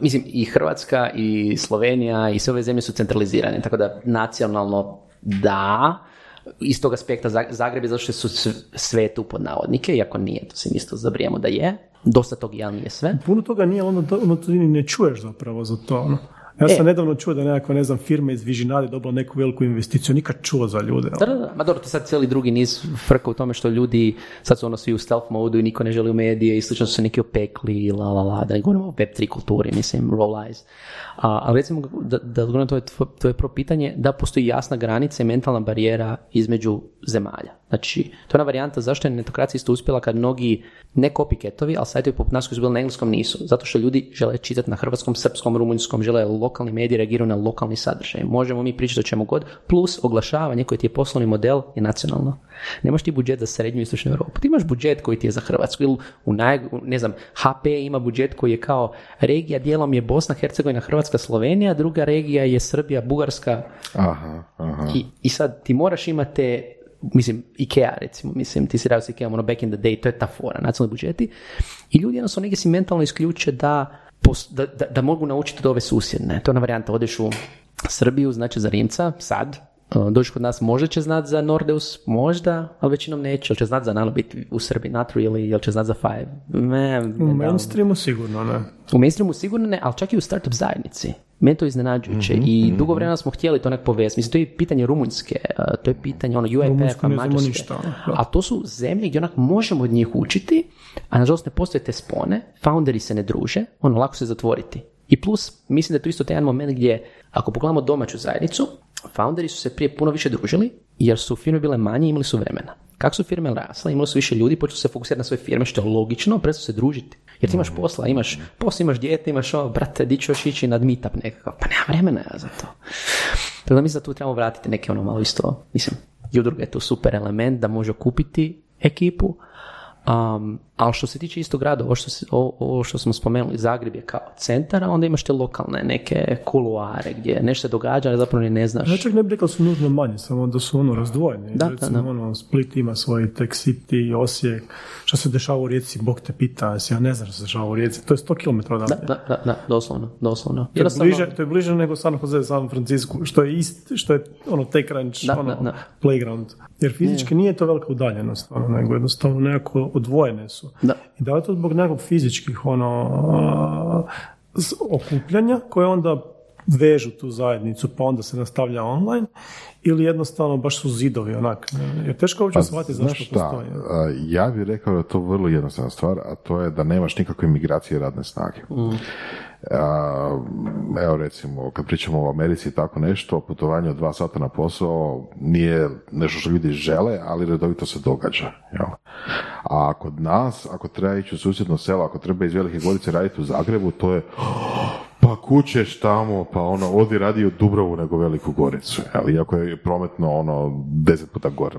mislim, i Hrvatska i Slovenija i sve ove zemlje su centralizirane, tako da nacionalno da, iz tog aspekta Zag- Zagreb je zato što su sve tu pod navodnike, iako nije, to se isto zabrijemo da je, dosta tog jel nije sve.
Puno toga nije, ono, to- ono ni ne čuješ zapravo za to. Ono. Ja sam
E.
nedavno čuo da je nekakva, ne znam, firma iz Vižinari dobila neku veliku investiciju, nikad čuo za ljude.
Da, da, da. Ma dobro, to sad cijeli drugi niz frka u tome što ljudi, sad su ono svi u stealth modu i niko ne želi u medije i slično su se neki opekli i la la la, da ne govorimo o web3 kulturi, mislim, roll eyes. A, ali recimo, da, da odgovorim to je, tvo- to je prvo pitanje, da postoji jasna granica i mentalna barijera između zemalja. Znači, to je ona varijanta zašto je netokracija isto uspjela kad mnogi, ne copycatovi, ali sajtovi poput nas koji su bili na engleskom nisu. Zato što ljudi žele čitati na hrvatskom, srpskom, rumunjskom, žele lokalni mediji, reagiraju na lokalni sadržaj. Možemo mi pričati o čemu god, plus oglašavanje koji ti je poslovni model je nacionalno. Nemaš ti budžet za srednju i istočnu Europu. Ti imaš budžet koji ti je za Hrvatsku. Ili u naj, ne znam, HP ima budžet koji je kao regija, dijelom je Bosna, Hercegovina, Hrvatska, Slovenija, druga regija je Srbija, Bugarska,
Aha, aha.
i, I sad ti moraš imati mislim, Ikea recimo, mislim, ti si radio s Ikea, ono back in the day, to je ta fora, nacionalni budžeti. I ljudi jednostavno negdje si mentalno isključe da, da, da, da mogu naučiti od ove susjedne. To je ona varijanta, odeš u Srbiju, znači za Rimca, sad, doći kod nas možda će znat za Nordeus, možda, ali većinom neće. Jel će znat za Nano biti u Srbiji, not really, jel će znat za Five? Ne,
U mainstreamu sigurno ne.
u mainstreamu sigurno ne, ali čak i u startup zajednici. Meni to iznenađujuće i dugo vremena smo htjeli to nek povezati. Mislim, to je pitanje Rumunjske, uh, to je pitanje ono
ne znamo
Mađarske.
ništa, da.
A to su zemlje gdje onak možemo od njih učiti, a nažalost ne postoje te spone, founderi se ne druže, ono lako se zatvoriti. I plus, mislim da je to isto taj jedan moment gdje, ako pogledamo domaću zajednicu, founderi su se prije puno više družili, jer su firme bile manje i imali su vremena. Kako su firme rasle, imali su više ljudi, počeli su se fokusirati na svoje firme, što je logično, prestaju se družiti. Jer ti imaš posla, imaš posla, imaš dijete, imaš ovo, brate, di još ići na meetup nekakav, pa nema vremena ja za to. Tako da mislim da tu trebamo vratiti neke ono malo isto, mislim, i udruga je tu super element da može kupiti ekipu, Um, ali što se tiče isto grada, ovo što, se- ovo, što smo spomenuli, Zagreb je kao centar, a onda imaš te lokalne neke kuluare gdje nešto se događa, ali zapravo ni ne znaš.
Ja čak ne bih rekao da su nužno manji, samo da su ono razdvojeni.
Da, da,
Recimo,
da.
ono, Split ima svoj Tech City, Osijek, što se dešava u Rijeci, Bog te pita, ja ne znam što se dešava u Rijeci, to je 100 km
Da,
odavde.
da, da, da, doslovno, doslovno.
To je, bliže, to je bliže nego San Jose, San Francisco, što je ist, što je ono TechCrunch,
Da,
ono,
da, da.
playground. Jer fizički nije to velika udaljenost, ono, nego jednostavno nekako odvojene su.
Da.
I da li je to zbog nekog fizičkih ono, okupljanja koje onda vežu tu zajednicu pa onda se nastavlja online ili jednostavno baš su zidovi onak. Jer teško uopće shvatiti
Pa Znaš
zašto
šta,
postoji.
ja bih rekao da je to vrlo jednostavna stvar, a to je da nemaš nikakve migracije radne snage. A, evo recimo, kad pričamo o Americi i tako nešto, putovanje od dva sata na posao nije nešto što ljudi žele, ali redovito se događa. Jel? A kod nas, ako treba ići u susjedno selo, ako treba iz Velike Gorice raditi u Zagrebu, to je pa kućeš tamo, pa ono, odi radi u Dubrovu nego Veliku Goricu. Jel? Iako je prometno ono deset puta gore.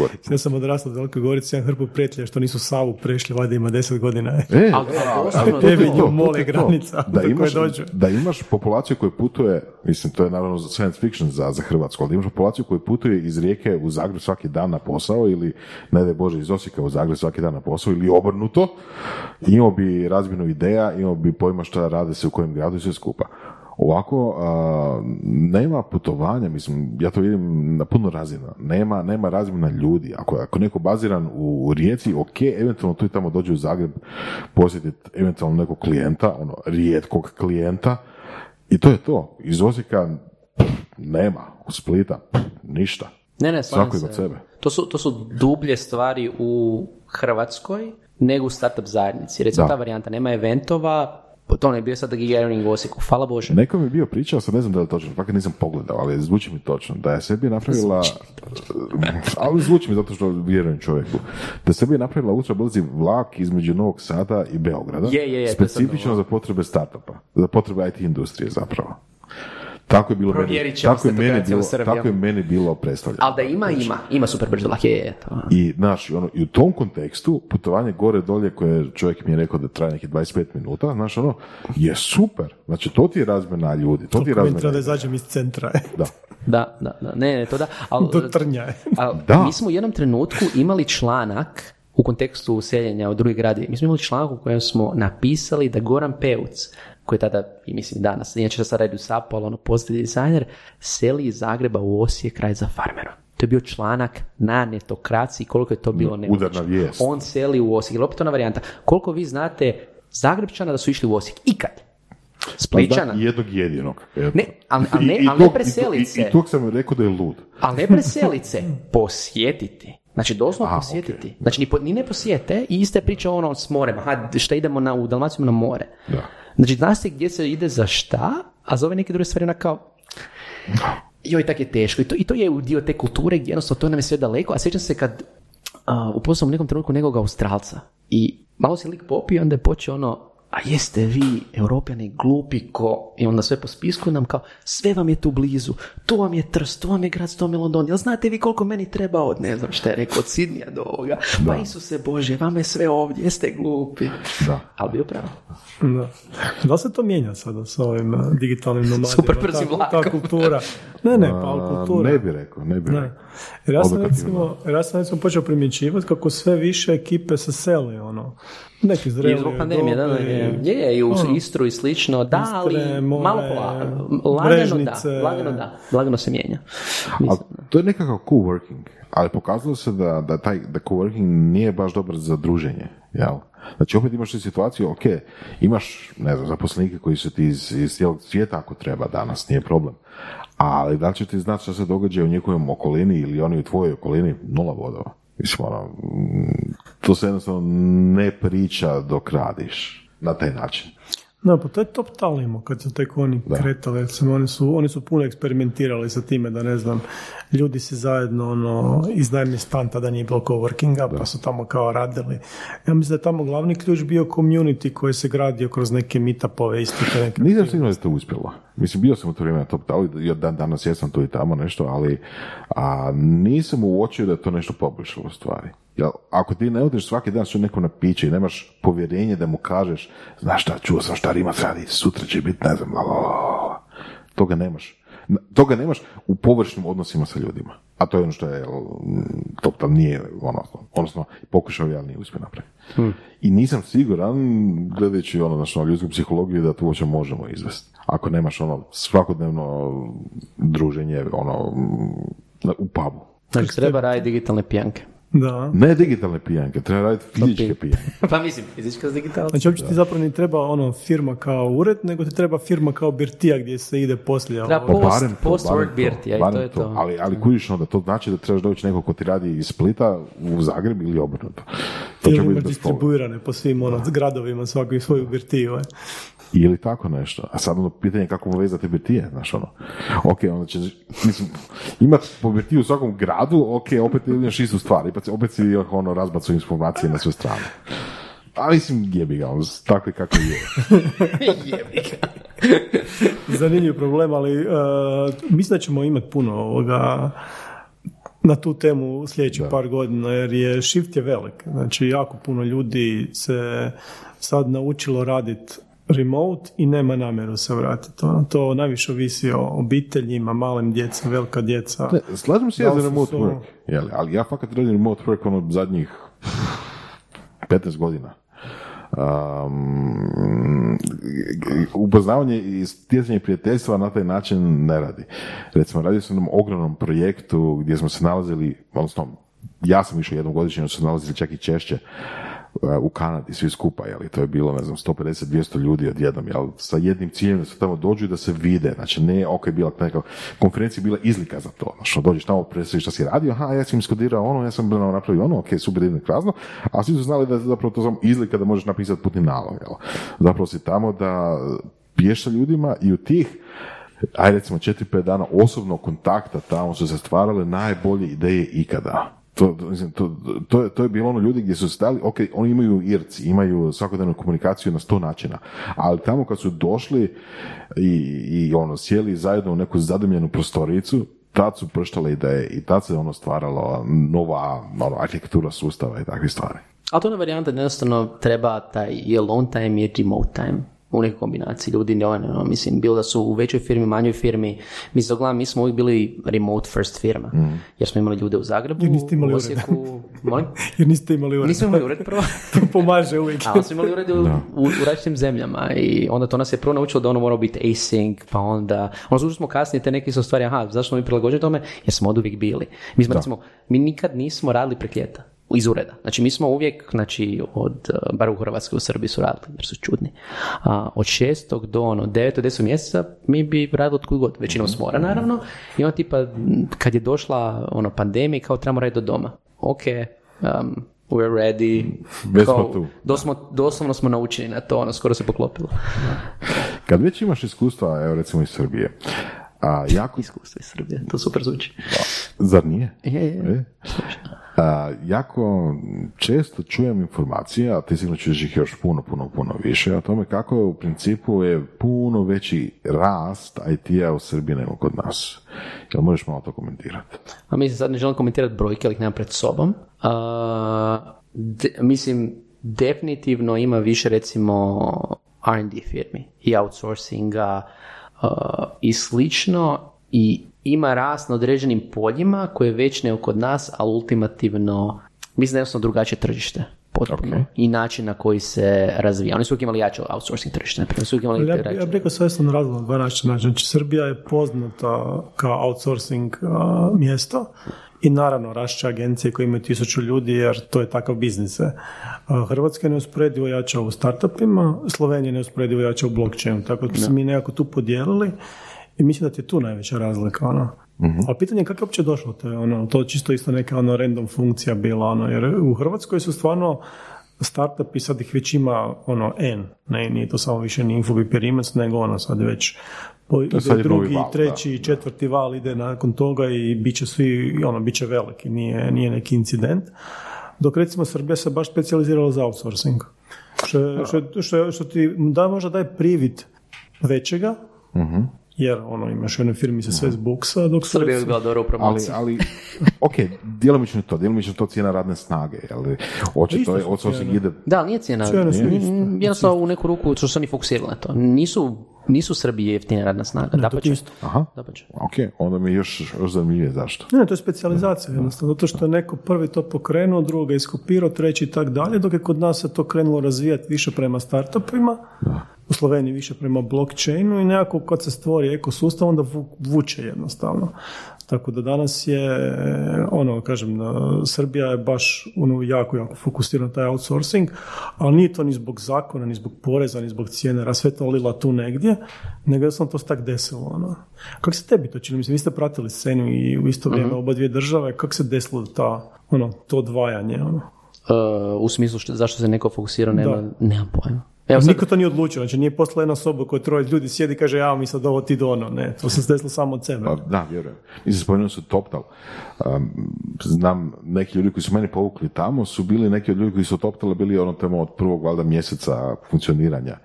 gore.
Ja sam odrastao u Velikoj Gorici, imam hrpu prijatelja što nisu Savu prešli, valjda ima deset godina.
E,
Ali- ali
ali
tebi
to,
mole
to.
granica
da imaš,
dođu.
da imaš populaciju koja putuje, mislim to je naravno za science fiction za, za Hrvatsku, ali imaš populaciju koja putuje iz Rijeke u Zagreb svaki dan na posao ili ne daj Bože iz Osijeka u Zagreb svaki dan na posao ili obrnuto, imao bi razmjenu ideja, imao bi pojma šta rade se u kojem gradu i sve skupa. Ovako, a, nema putovanja, mislim, ja to vidim na puno razina, nema, nema razmjena ljudi. Ako, ako neko baziran u, Rijeci, ok, eventualno tu i tamo dođe u Zagreb posjetiti eventualno nekog klijenta, ono, rijetkog klijenta, i to je to. Iz Osijeka nema, u Splita ništa.
Ne, ne,
Svako
se.
sebe.
To su, to su dublje stvari u Hrvatskoj nego u startup zajednici. Recimo
Da.
ta varijanta, nema eventova, to je bio sad Gigaring u Osijeku, hvala Bože.
Neko mi je bio pričao, sad ne znam da li je točno, fakat nisam pogledao, ali zvuči mi točno, da je sebi napravila, ali zvuči mi zato što vjerujem čovjeku, da je sebi napravila ultra brzi vlak između Novog Sada i Beograda,
Je, je, je, je
specifično za potrebe startupa, za potrebe IT industrije zapravo. Tako je bilo meni, tako je meni bilo,
Srbiji.
tako je meni bilo predstavljeno.
Ali da ima, ima. Ima super vlak, je, je. To.
I, znaš, ono, i u tom kontekstu, putovanje gore dolje koje čovjek mi je rekao da traje nekih 25 minuta, znaš, ono, je super. Znači, to ti je razmjena ljudi, to ti je
mi treba
razmjena.
da izađem iz centra,
Da.
Da, da, da. Ne, ne, to da. Ali,
do Trnja.
ali
Da.
mi smo u jednom trenutku imali članak u kontekstu useljenja u drugi grad. Mi smo imali članak u kojem smo napisali da Goran Peuc, koji je tada, i mislim danas, inače sad radi u SAP-u, ali ono postoji dizajner, seli iz Zagreba u Osijek kraj za farmerom. To je bio članak na netokraciji, koliko je to bilo nemoguće.
udarna vijest.
On seli u Osijek. Ili opet ona varijanta. Koliko vi znate Zagrebčana da su išli u Osijek? Ikad. Spličana?
Da, jednog jedinog. Eto.
Ne, ali- ali ne- ali ne preselit
i-. I, i tog sam rekao da je lud.
Ali ne preselice, posjetiti. Znači, doslovno posjetiti. Znači, ni, po- ni ne posjete i ista je priča ono s morem. Aha, šta idemo na, u Dalmaciju na more.
Da.
Znači, zna se gdje se ide za šta, a za ove neke druge stvari onak kao... Joj, tak je teško. I to, I to je dio te kulture gdje jednostavno to nam je sve daleko. A sjećam se kad uh, upoznam u nekom trenutku nekog Australca i malo se lik popio onda je počeo ono a jeste vi, europljani, glupi ko, i onda sve po spisku nam kao, sve vam je tu blizu, tu vam je Trst, tu vam je grad, tu vam je London, jel znate vi koliko meni treba od, ne znam šta je rekao, od Sidnija do ovoga, pa Isuse Bože, vam je sve ovdje, jeste glupi.
Da.
Ali bio pravo.
Da. Da se to mijenja sada sa ovim uh, digitalnim nomadima?
Super brzim
ta, ta kultura. Ne, ne, pa ali kultura.
ne bi rekao, ne bi
Ne.
rekao.
Jer ja sam, recimo, ja sam recimo počeo primjećivati kako sve više ekipe se seli, ono. Neki
I
zreli
zbog pandemije, da, da, je, je, je, i u
ono,
Istru i slično, da, ali
Istre, more,
malo polagano, lagano
Brežnice.
da, lagano da, lagano se mijenja. Mislim,
to je nekakav coworking, ali pokazalo se da, da taj da coworking nije baš dobar za druženje, jel? Znači opet imaš tu situaciju, ok, imaš, ne znam, zaposlenike koji su ti iz, iz cijelog svijeta ako treba danas, nije problem. Ali da li će ti znati što se događa u njihovom okolini ili oni u tvojoj okolini, nula vodova. Mislim, ono, to se jednostavno ne priča dok radiš na taj način.
No, pa to je top talimo kad su tek oni kretali. Recimo, oni, su, oni su puno eksperimentirali sa time da ne znam, ljudi se zajedno ono, iznajmi stan, tada nije bilo coworkinga, pa su tamo kao radili. Ja mislim da je tamo glavni ključ bio community koji se gradio kroz neke meetupove isto. te neke-
Nisam siguran da je to uspjelo. Mislim, bio sam u to vrijeme na top talu, i dan danas jesam tu i tamo nešto, ali a, nisam uočio da je to nešto poboljšalo u stvari. Jel, ako ti ne odeš svaki dan su nekom na piće i nemaš povjerenje da mu kažeš, znaš šta, čuo sam šta Rimac radi, sutra će biti, ne znam, la." toga nemaš. Toga nemaš u površnim odnosima sa ljudima. A to je ono što je top tal nije, ono, odnosno pokušao ali nije uspio napraviti. I nisam siguran, gledajući ono, znači, ljudsku psihologiju, da to uopće možemo izvesti. Ako nemaš ono svakodnevno druženje ono, u pubu.
Znači, treba raditi digitalne pijanke.
Da.
Ne digitalne pijanke, treba raditi fizičke pijanke.
pa mislim, fizička s digitalna.
Znači, uopće ti zapravo ne treba ono firma kao ured, nego ti treba firma kao birtija gdje se ide poslije.
Treba
ovo.
Pa
Post-
barem to,
post
barem
work birtija i to je to.
Ali, ali kužiš onda, to znači da trebaš doći neko ko ti radi iz Splita u Zagreb ili obrnuto. To će
Ili
biti
imaš
bez toga.
distribuirane po svim ono, gradovima svaki svoju birtiju. e.
Ili tako nešto. A sad ono pitanje je kako povezati birtije, znaš ono. Ok, onda će, mislim, imat po birtiju u svakom gradu, ok, opet imaš istu stvar, opet, opet si ono razbacu informacije na sve strane. A mislim, jebi ga, on, tako i kako je.
Jebi ga.
Zanimljiv problem, ali uh, mislim da ćemo imati puno ovoga na tu temu u sljedećih par godina, jer je shift je velik. Znači, jako puno ljudi se sad naučilo raditi remote i nema namjeru se vratiti. Ono, to najviše ovisi o obiteljima, malim djeca, velika djeca.
Ne, slažem se ja za remote
su-
work, jeli, ali ja fakat radim remote work ono zadnjih 15 godina. Um, upoznavanje i stjecanje prijateljstva na taj način ne radi. Recimo, radio sam na ogromnom projektu gdje smo se nalazili, odnosno ja sam išao jednom godišnje, su se nalazili čak i češće uh, u Kanadi svi skupa, jel, to je bilo, ne znam, 150-200 ljudi odjednom, jel, sa jednim ciljem da se tamo dođu i da se vide, znači ne, ok, bila neka konferencija je bila izlika za to, znači, dođeš tamo, predstaviš šta si radio, aha, ja sam iskodirao ono, ja sam ono, napravio ono, ok, super, idem krazno, a svi su znali da je zapravo to samo izlika da možeš napisati putni nalog, jel, zapravo si tamo da piješ sa ljudima i u tih ajde recimo 4-5 dana osobnog kontakta tamo su se stvarale najbolje ideje ikada. To, to, to, je, to je bilo ono ljudi gdje su stali, ok, oni imaju irci, imaju svakodnevnu komunikaciju na sto načina, ali tamo kad su došli i, i ono, sjeli zajedno u neku zadumljenu prostoricu, tad su prštale ideje i tad se ono stvaralo nova ono, arhitektura sustava i takve stvari.
Ali to je ona varijanta jednostavno treba taj i alone time i remote time u nekoj kombinaciji ljudi ne ono, mislim, bilo da su u većoj firmi, manjoj firmi, mislim, uglavnom mi smo uvijek bili remote first firma, jer smo imali ljude u Zagrebu,
Jer niste imali
u
ured.
Osijeku, molim?
Jer niste imali ured.
Nismo imali ured prvo,
to pomaže uvijek.
ali smo imali urede u, u, u različitim zemljama i onda to nas je prvo naučilo da ono mora biti async, pa onda, ono smo kasnije te neke su stvari, aha, zašto smo mi prilagođeni tome? Jer smo od uvijek bili. Mi smo, recimo, mi nikad nismo radili prek ljeta iz ureda. Znači, mi smo uvijek, znači, od, eh, bar u Hrvatskoj, u Srbiji su radili, jer su čudni. A, od šestog do ono, devetog, desetog mjeseca mi bi radili od kud god. Većinom s mora, naravno. I onda tipa, kad je došla ono, pandemija, kao trebamo raditi do doma. Ok, um, we're ready.
Već smo tu.
Doslovno, doslovno smo naučeni na to, ono, skoro se poklopilo.
Kad već imaš iskustva, evo recimo iz Srbije, a, jako,
Iskustvo iz Srbije, to super zvuči.
zar nije?
Je, je, je.
A, jako često čujem informacije, a ti sigurno ćeš ih još puno, puno, puno više, o tome kako je u principu je puno veći rast IT-a u Srbiji nego kod nas. Jel možeš malo to komentirati?
A mislim, sad ne želim komentirati brojke, ali ih nemam pred sobom. A, de- mislim, definitivno ima više, recimo, R&D firmi i outsourcinga a, i slično i ima rast na određenim poljima koje je već nego kod nas, ali ultimativno mislim da je jednostavno drugačije tržište potpuno
Ok.
i način na koji se razvija. Oni su uvijek imali jače outsourcing tržište, su imali
Ja, ja bih rekao svojstveno razlog na dva načina. Znači, Srbija je poznata kao outsourcing a, mjesto i naravno rašće agencije koje imaju tisuću ljudi jer to je takav biznis. A, Hrvatska je neusporedivo jača u startupima, Slovenija je neusporedivo jača u blockchainu, tako da smo mi nekako tu podijelili i mislim da ti je tu najveća razlika. Ono. A pitanje je kako je uopće došlo to je ono, to je čisto isto neka ono random funkcija bila, ono, jer u Hrvatskoj su stvarno startupi, sad ih već ima ono N, ne, nije to samo više ni Infobi Perimac, nego ono sad već po, ide
sad
drugi,
val,
treći, i četvrti val ide nakon toga i bit će svi, ono, bit će veliki, nije, nije neki incident. Dok recimo Srbija se baš specijalizirala za outsourcing. Što, što, što, što ti da možda daje privid većega, jer ono imaš u jednoj firmi se sve zbuksa, dok su
Srbija je bila dobro u
Ali,
promociji.
ali, ok, djelomično je to, djelomično je to cijena radne snage, ali očito
isto
je, outsourcing
cijene.
ide
Da, ali nije cijena. N-
isto.
Jednostavno u neku ruku su se oni fokusirali na to. Nisu, nisu Srbi jeftina radna snaga. Da
to ti isto.
Aha,
Dapače.
ok, onda mi još, još zanimljivije zašto.
Ne, ne, to je specijalizacija jednostavno, zato što je neko prvi to pokrenuo, drugo ga iskopirao, treći i tak dalje, dok je kod nas se to krenulo razvijati više prema startupima, u Sloveniji više prema blockchainu i nekako kad se stvori ekosustav, onda vu- vuče jednostavno. Tako da danas je, ono, kažem, Srbija je baš ono, jako, jako fokusirana na taj outsourcing, ali nije to ni zbog zakona, ni zbog poreza, ni zbog cijene rasvetolila tu negdje, nego je sam to se tak desilo. Ono. Kako se tebi to čini? Mislim, vi ste pratili scenu i u isto vrijeme oba dvije države, kako se desilo ta, ono, to odvajanje? Ono?
Uh, u smislu što, zašto se neko fokusira, nema, nemam pojma. Evo sad,
Niko to nije odlučio, znači nije poslala jedna soba koja troje ljudi sjedi i kaže ja mi sad ovo ti do ono, ne, to se desilo samo od sebe.
Pa, da, vjerujem. Mislim, spomenuli su TopTal. Um, znam, neki ljudi koji su meni povukli tamo su bili neki od ljudi koji su od TopTala bili ono tamo od prvog valjda mjeseca funkcioniranja.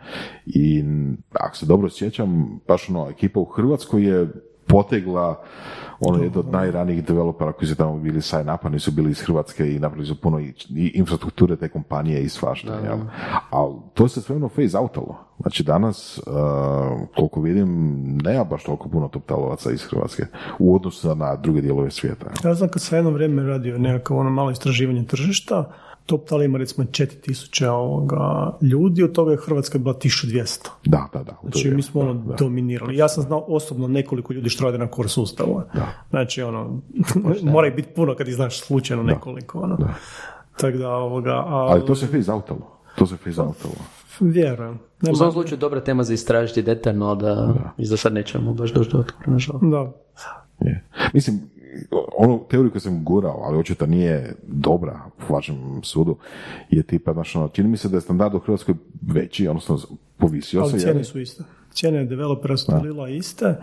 I ako se dobro sjećam, baš ono, ekipa u Hrvatskoj je potegla ono jedno od najranijih developera koji su tamo bili sign up, oni su bili iz Hrvatske i napravili su puno i, i infrastrukture te kompanije i svašta. jel? Ali to se sve ono phase outalo. Znači danas, uh, koliko vidim, nema baš toliko puno toptalovaca iz Hrvatske u odnosu na druge dijelove svijeta. jel?
Ja znam kad sam jedno vrijeme radio nekako ono malo istraživanje tržišta, TopTal ima recimo 4000 ovoga ljudi, od toga je Hrvatska bila 1200.
Da, da, da.
Znači mi smo ono
da, da.
dominirali. Ja sam znao osobno nekoliko ljudi što rade na core sustavu. Znači ono, mora ih biti puno kad ih znaš slučajno nekoliko. Ono. Tako da ovoga, a,
Ali to se outalo. To se phase outalo.
vjerujem.
u svakom slučaju dobra tema za istražiti detaljno, ali da, i za sad nećemo baš doći do odgovora, nažalost.
da.
Je. Mislim, onu teoriju koju sam gurao, ali očito nije dobra u vašem sudu, je tipa, znaš, ono, čini mi se da je standard u Hrvatskoj veći, odnosno povisio
Ali
se.
cijene
jel?
su iste. Cijene developera su lila iste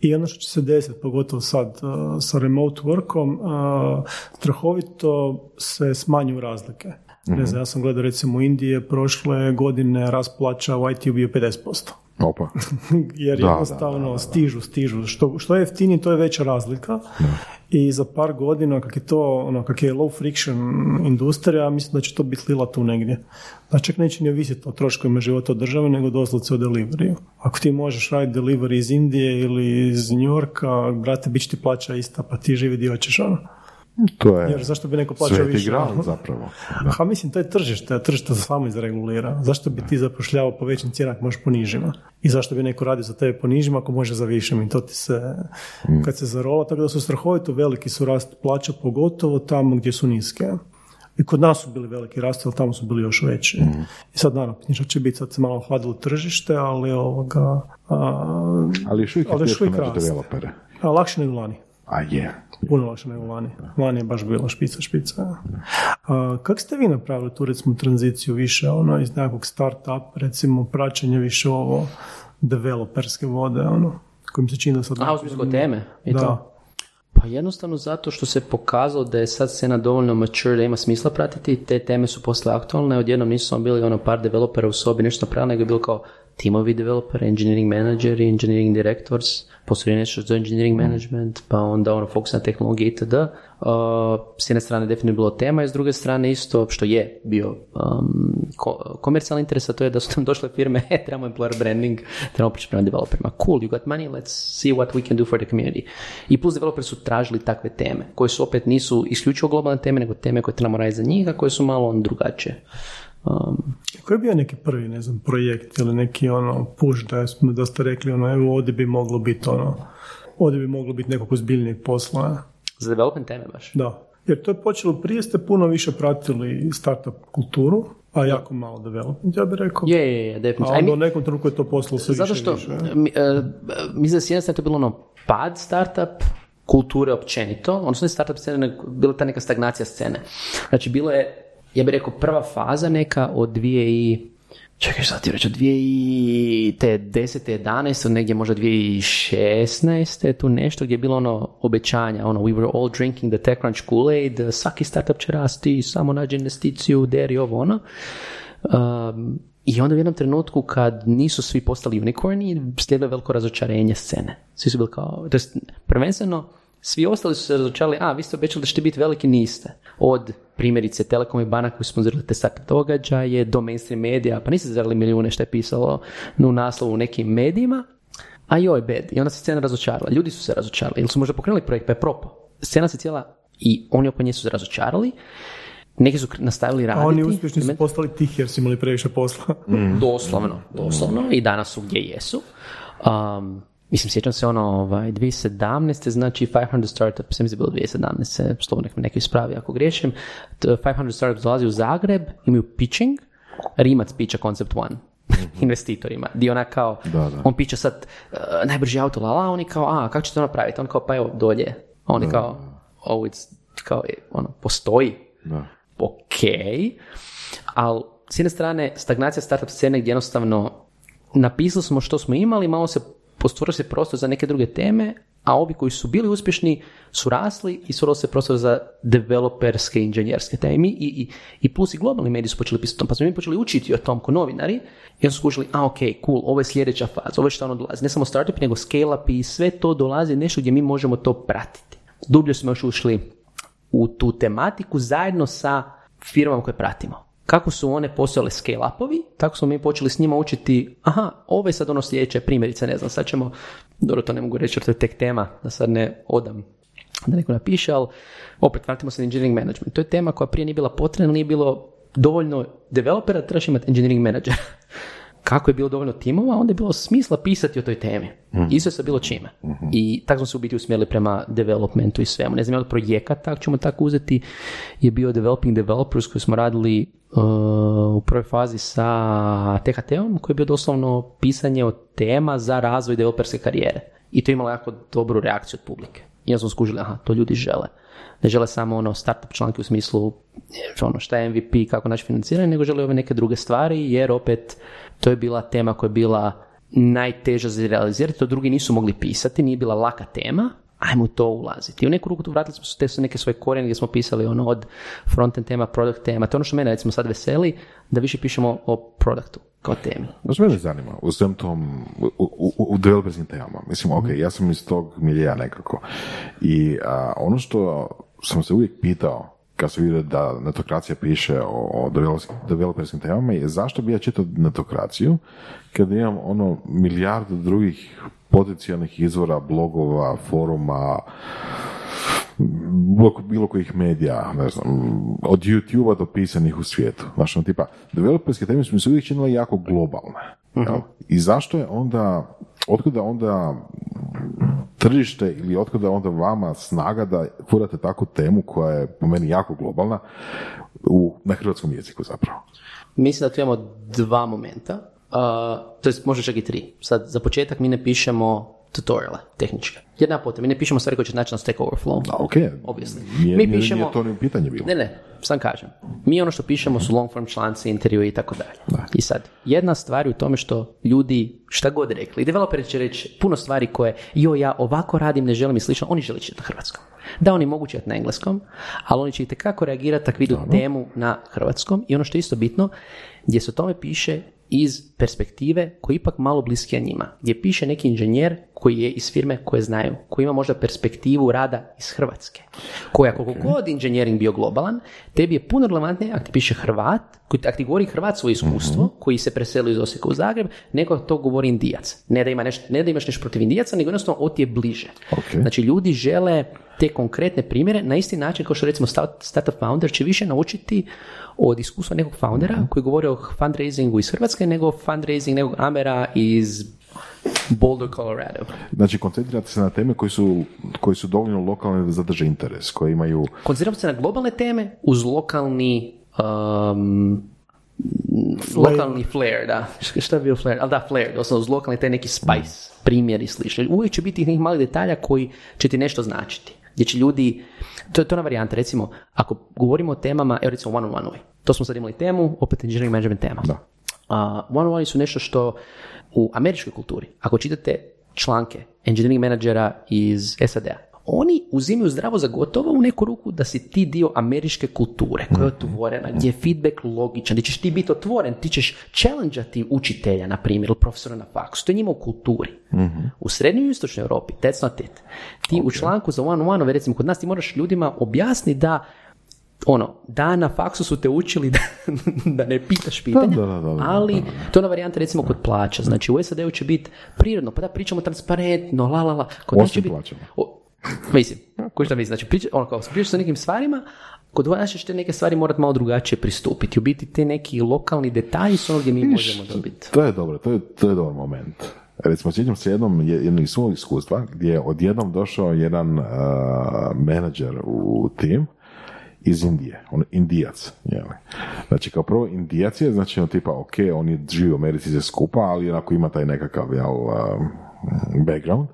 i ono što će se desiti, pogotovo sad uh, sa remote workom, uh, strahovito se smanjuju razlike. Ne znam, ja sam gledao recimo u Indije prošle godine rast plaća u IT-u bio 50%.
Opa.
Jer
Da,
jednostavno
da, da, da.
stižu, stižu. Što, što je jeftinije, to je veća razlika. I za par godina, kak je to, ono, kak je low friction industrija, mislim da će to biti lila tu negdje. Da čak neće ni ovisiti o troškovima života od države, nego doslovce o deliveriju. Ako ti možeš raditi delivery iz Indije ili iz New Yorka, brate, bit će ti plaća ista, pa ti živi dio ćeš, ono.
To je
Jer zašto bi neko plaćao više?
gral zapravo. Da.
Ha, mislim, to je tržište, a tržište se samo izregulira. Zašto bi ti zapošljavao po većim cijenama ako možeš po nižima? I zašto bi neko radio za tebe po nižima ako može za višim? I to ti se, kad se zarola, tako da su strahovito veliki su rast plaća, pogotovo tamo gdje su niske. I kod nas su bili veliki rast, ali tamo su bili još veći. I sad naravno, pitanje što će biti, sad se malo hladilo tržište, ali ovoga... A,
Ali još uvijek je teško naći developere.
a lakše nego lani.
A je.
Puno lakše nego lani. Lani je baš bila špica, špica. A, kako ste vi napravili tu recimo tranziciju više ono iz nekakvog start-up, recimo praćenje više ovo developerske vode, ono, kojim se čini da sad...
A, u smislu teme i
Da.
to? Pa jednostavno zato što se pokazalo da je sad scena dovoljno mature da ima smisla pratiti, te teme su posle aktualne, odjednom nisu samo bili ono par developera u sobi nešto napravili, nego je bilo kao timovi developera, engineering manageri, engineering directors, postoji nešto za engineering management, pa onda ono fokus na tehnologije itd. Uh, s jedne strane definitivno bilo tema i s druge strane isto što je bio um, ko- komercijalni interes, a to je da su nam došle firme, e, trebamo employer branding, trebamo pričati prema developerima. Cool, you got money, let's see what we can do for the community. I plus developeri su tražili takve teme, koje su opet nisu isključivo globalne teme, nego teme koje trebamo raditi za njih, a koje su malo on drugačije. Um,
Koji je bio neki prvi, ne znam, projekt ili neki ono push da smo dosta rekli ono, evo ovdje bi moglo biti ono, ovdje bi moglo biti nekog ozbiljnijeg posla.
za development teme baš.
Da. Jer to je počelo, prije ste puno više pratili startup kulturu, a jako malo development, ja bih rekao.
Je, je, je,
A
definitivno. Aj,
onda
mi-
u nekom trenutku je to postalo sve
Zato što,
više.
mi, e, mislim da s jedne strane to je bilo ono pad startup, kulture općenito, odnosno ne startup scene, bila ta neka stagnacija scene. Znači, bilo je, ja bih rekao, prva faza neka od dvije i Čekaj, šta ti reći, od 2010. 11. negdje možda 2016. tu nešto gdje je bilo ono obećanja, ono we were all drinking the TechCrunch Kool-Aid, svaki startup će rasti, samo nađe investiciju, deri ovo ono. Um, I onda u jednom trenutku kad nisu svi postali unicorni, slijedilo je veliko razočarenje scene. Svi su bili kao, to prvenstveno, svi ostali su se razočarali, a vi ste obećali da ćete biti veliki, niste. Od primjerice Telekom i banaka koji su sponzorirali te startup događaje, do mainstream medija, pa niste zaradili milijune što je pisalo u naslovu u nekim medijima, a joj bed. I onda se scena razočarala. Ljudi su se razočarali. Ili su možda pokrenuli projekt pa je propao. Scena se cijela i oni oko nje su se razočarali. Neki su nastavili raditi.
A oni uspješni su postali tihi jer su imali previše posla.
Doslovno, doslovno. I danas su gdje jesu. Um, mislim, sjećam se ono, ovaj, 2017. znači 500 Startups, mislim da je bilo 2017. Slovo nek me neki ispravi ako griješim. T- 500 Startups dolazi u Zagreb, imaju pitching, Rimac pića Concept One investitorima, di ona kao,
Da, da.
on piće sad uh, najbrži auto, la la, oni kao, a, kako ćete to napraviti? On kao, pa evo, dolje. A Oni kao, oh, it's, kao, ono, postoji,
Da.
ok, ali s jedne strane stagnacija startup scene gdje jednostavno napisali smo što smo imali, malo se postvorio se prostor za neke druge teme, a ovi koji su bili uspješni su rasli i stvorio se prostor za developerske, inženjerske teme. I, i, i, plus i globalni mediji su počeli pisati o tom, pa smo mi počeli učiti o tom ko novinari i onda su skušali, a ok, cool, ovo je sljedeća faza, ovo je što ono dolazi. Ne samo startup, nego scale up i sve to dolazi nešto gdje mi možemo to pratiti. Dublje smo još ušli u tu tematiku zajedno sa firmama koje pratimo. Kako su one postojale scale-upovi, tako smo mi počeli s njima učiti, aha, ovo je sad ono sljedeće, primjerice, ne znam, sad ćemo, dobro, to ne mogu reći to je tek tema, da sad ne odam da neko napiše, ali opet vratimo se na engineering management. To je tema koja prije nije bila potrebna, nije bilo dovoljno developera, trebaš imati engineering manager. Kako je bilo dovoljno timova, onda je bilo smisla pisati o toj temi. Isto je sa bilo čime. I tako smo se u biti usmjerili prema developmentu i svemu. Ne znam, je li projekat, ako ćemo tako uzeti, je bio Developing Developers koji smo radili uh, u prvoj fazi sa THT-om, koji je bio doslovno pisanje od tema za razvoj developerske karijere. I to je imalo jako dobru reakciju od publike. I onda smo skužili, aha, to ljudi žele. Ne žele samo ono startup članke u smislu ono šta je MVP, kako naći financiranje, nego žele ove neke druge stvari, jer opet to je bila tema koja je bila najteža za realizirati, to drugi nisu mogli pisati, nije bila laka tema, ajmo to ulaziti. I u neku ruku tu vratili smo se te su neke svoje korijene gdje smo pisali ono od frontend tema, product tema, to je ono što mene recimo sad veseli, da više pišemo o produktu kao temi.
Znaš, mene zanima u svem tom, u, u, u temama. Mislim, ok, ja sam iz tog milija nekako. I a, ono što sam se uvijek pitao, kad sam vidio da netokracija piše o, o developerskim, temama, je zašto bi ja čitao netokraciju kad imam ono milijardu drugih potencijalnih izvora, blogova, foruma, bilo, kojih medija, ne znam, od YouTube-a do pisanih u svijetu. Ono, tipa, developerske teme su mi se uvijek činile jako globalne. jel? I zašto je onda, otkuda onda tržište ili otkuda onda vama snaga da furate takvu temu koja je po meni jako globalna u, na hrvatskom jeziku zapravo?
Mislim da tu imamo dva momenta, uh, to jest možda čak i tri. Sad, za početak mi ne pišemo tutoriale, tehničke. Jedna potem, mi ne pišemo stvari koje će naći na Stack Overflow.
A, ok,
Obviously.
Nije,
Mi
nije-
pišemo-
nije to ni pitanje bilo.
Ne, ne, sam kažem. Mi ono što pišemo su long form članci, intervju i tako dalje. I sad, jedna stvar je u tome što ljudi, šta god rekli, developeri će reći puno stvari koje, jo, ja ovako radim, ne želim i slično, oni žele čitati na hrvatskom. Da, oni mogu čitati na engleskom, ali oni će itekako reagirati ako vidu temu na hrvatskom i ono što je isto bitno, gdje se o tome piše, iz perspektive koji je ipak malo bliskija njima, gdje piše neki inženjer koji je iz firme koje znaju, koji ima možda perspektivu rada iz Hrvatske, koja koliko god inženjering bio globalan, tebi je puno relevantnije ako ti piše Hrvat, koji ako ti govori Hrvat svoje iskustvo, koji se preselio iz Osijeka u Zagreb, nego to govori Indijac. Ne da, ima nešto, ne da imaš nešto protiv Indijaca, nego jednostavno on ti je bliže.
Ok.
Znači ljudi žele te konkretne primjere na isti način kao što recimo start- startup founder će više naučiti od iskustva nekog foundera koji govori o fundraisingu iz Hrvatske nego fundraising nekog Amera iz Boulder, Colorado.
Znači, koncentrirate se na teme koji su, koji su dovoljno lokalne da zadrže interes, koje imaju...
Koncentriramo se na globalne teme uz lokalni um, lokalni flair, da. Šta je bio flair? Ali da, flair, doslovno uz lokalni taj neki spice, primjer i slično. Uvijek će biti tih nekih malih detalja koji će ti nešto značiti. Gdje će ljudi, to je to na varijanta, recimo, ako govorimo o temama, evo recimo one-on-one-ovi. To smo sad imali temu, opet engineering management tema.
Da.
Uh, one-on-one su nešto što u američkoj kulturi, ako čitate članke engineering menadžera iz SAD-a, oni uzimaju zdravo za gotovo u neku ruku da si ti dio američke kulture koja je otvorena, gdje je feedback logičan, gdje ćeš ti biti otvoren, ti ćeš challenge učitelja, na primjer, ili profesora na faksu. To je njima u kulturi. U srednjoj i istočnoj Europi, that's not it. Ti u članku za one one recimo kod nas ti moraš ljudima objasniti da ono, da na faksu su te učili da, da ne pitaš pitanja,
Da, da, da, da,
ali to je ona varijanta recimo kod plaća. Znači u SAD-u će biti prirodno, pa da pričamo transparentno, la la la. Kod nas će
Osim
biti, o, mislim, ko šta mislim, znači priča, ono kao pričaš sa nekim stvarima, kod vas ćeš te neke stvari morat malo drugačije pristupiti. U biti te neki lokalni detalji su ono gdje mi možemo dobiti.
To je dobro, to je, to je dobar moment. Recimo, sjećam se jednom, je- jednog iz svog iskustva, gdje je odjednom došao jedan uh, menadžer u tim iz Indije, on indijac, jeli. Znači, kao prvo, indijac je, znači, on tipa, ok, on je živi u Americi se skupa, ali onako ima taj nekakav, jel, background,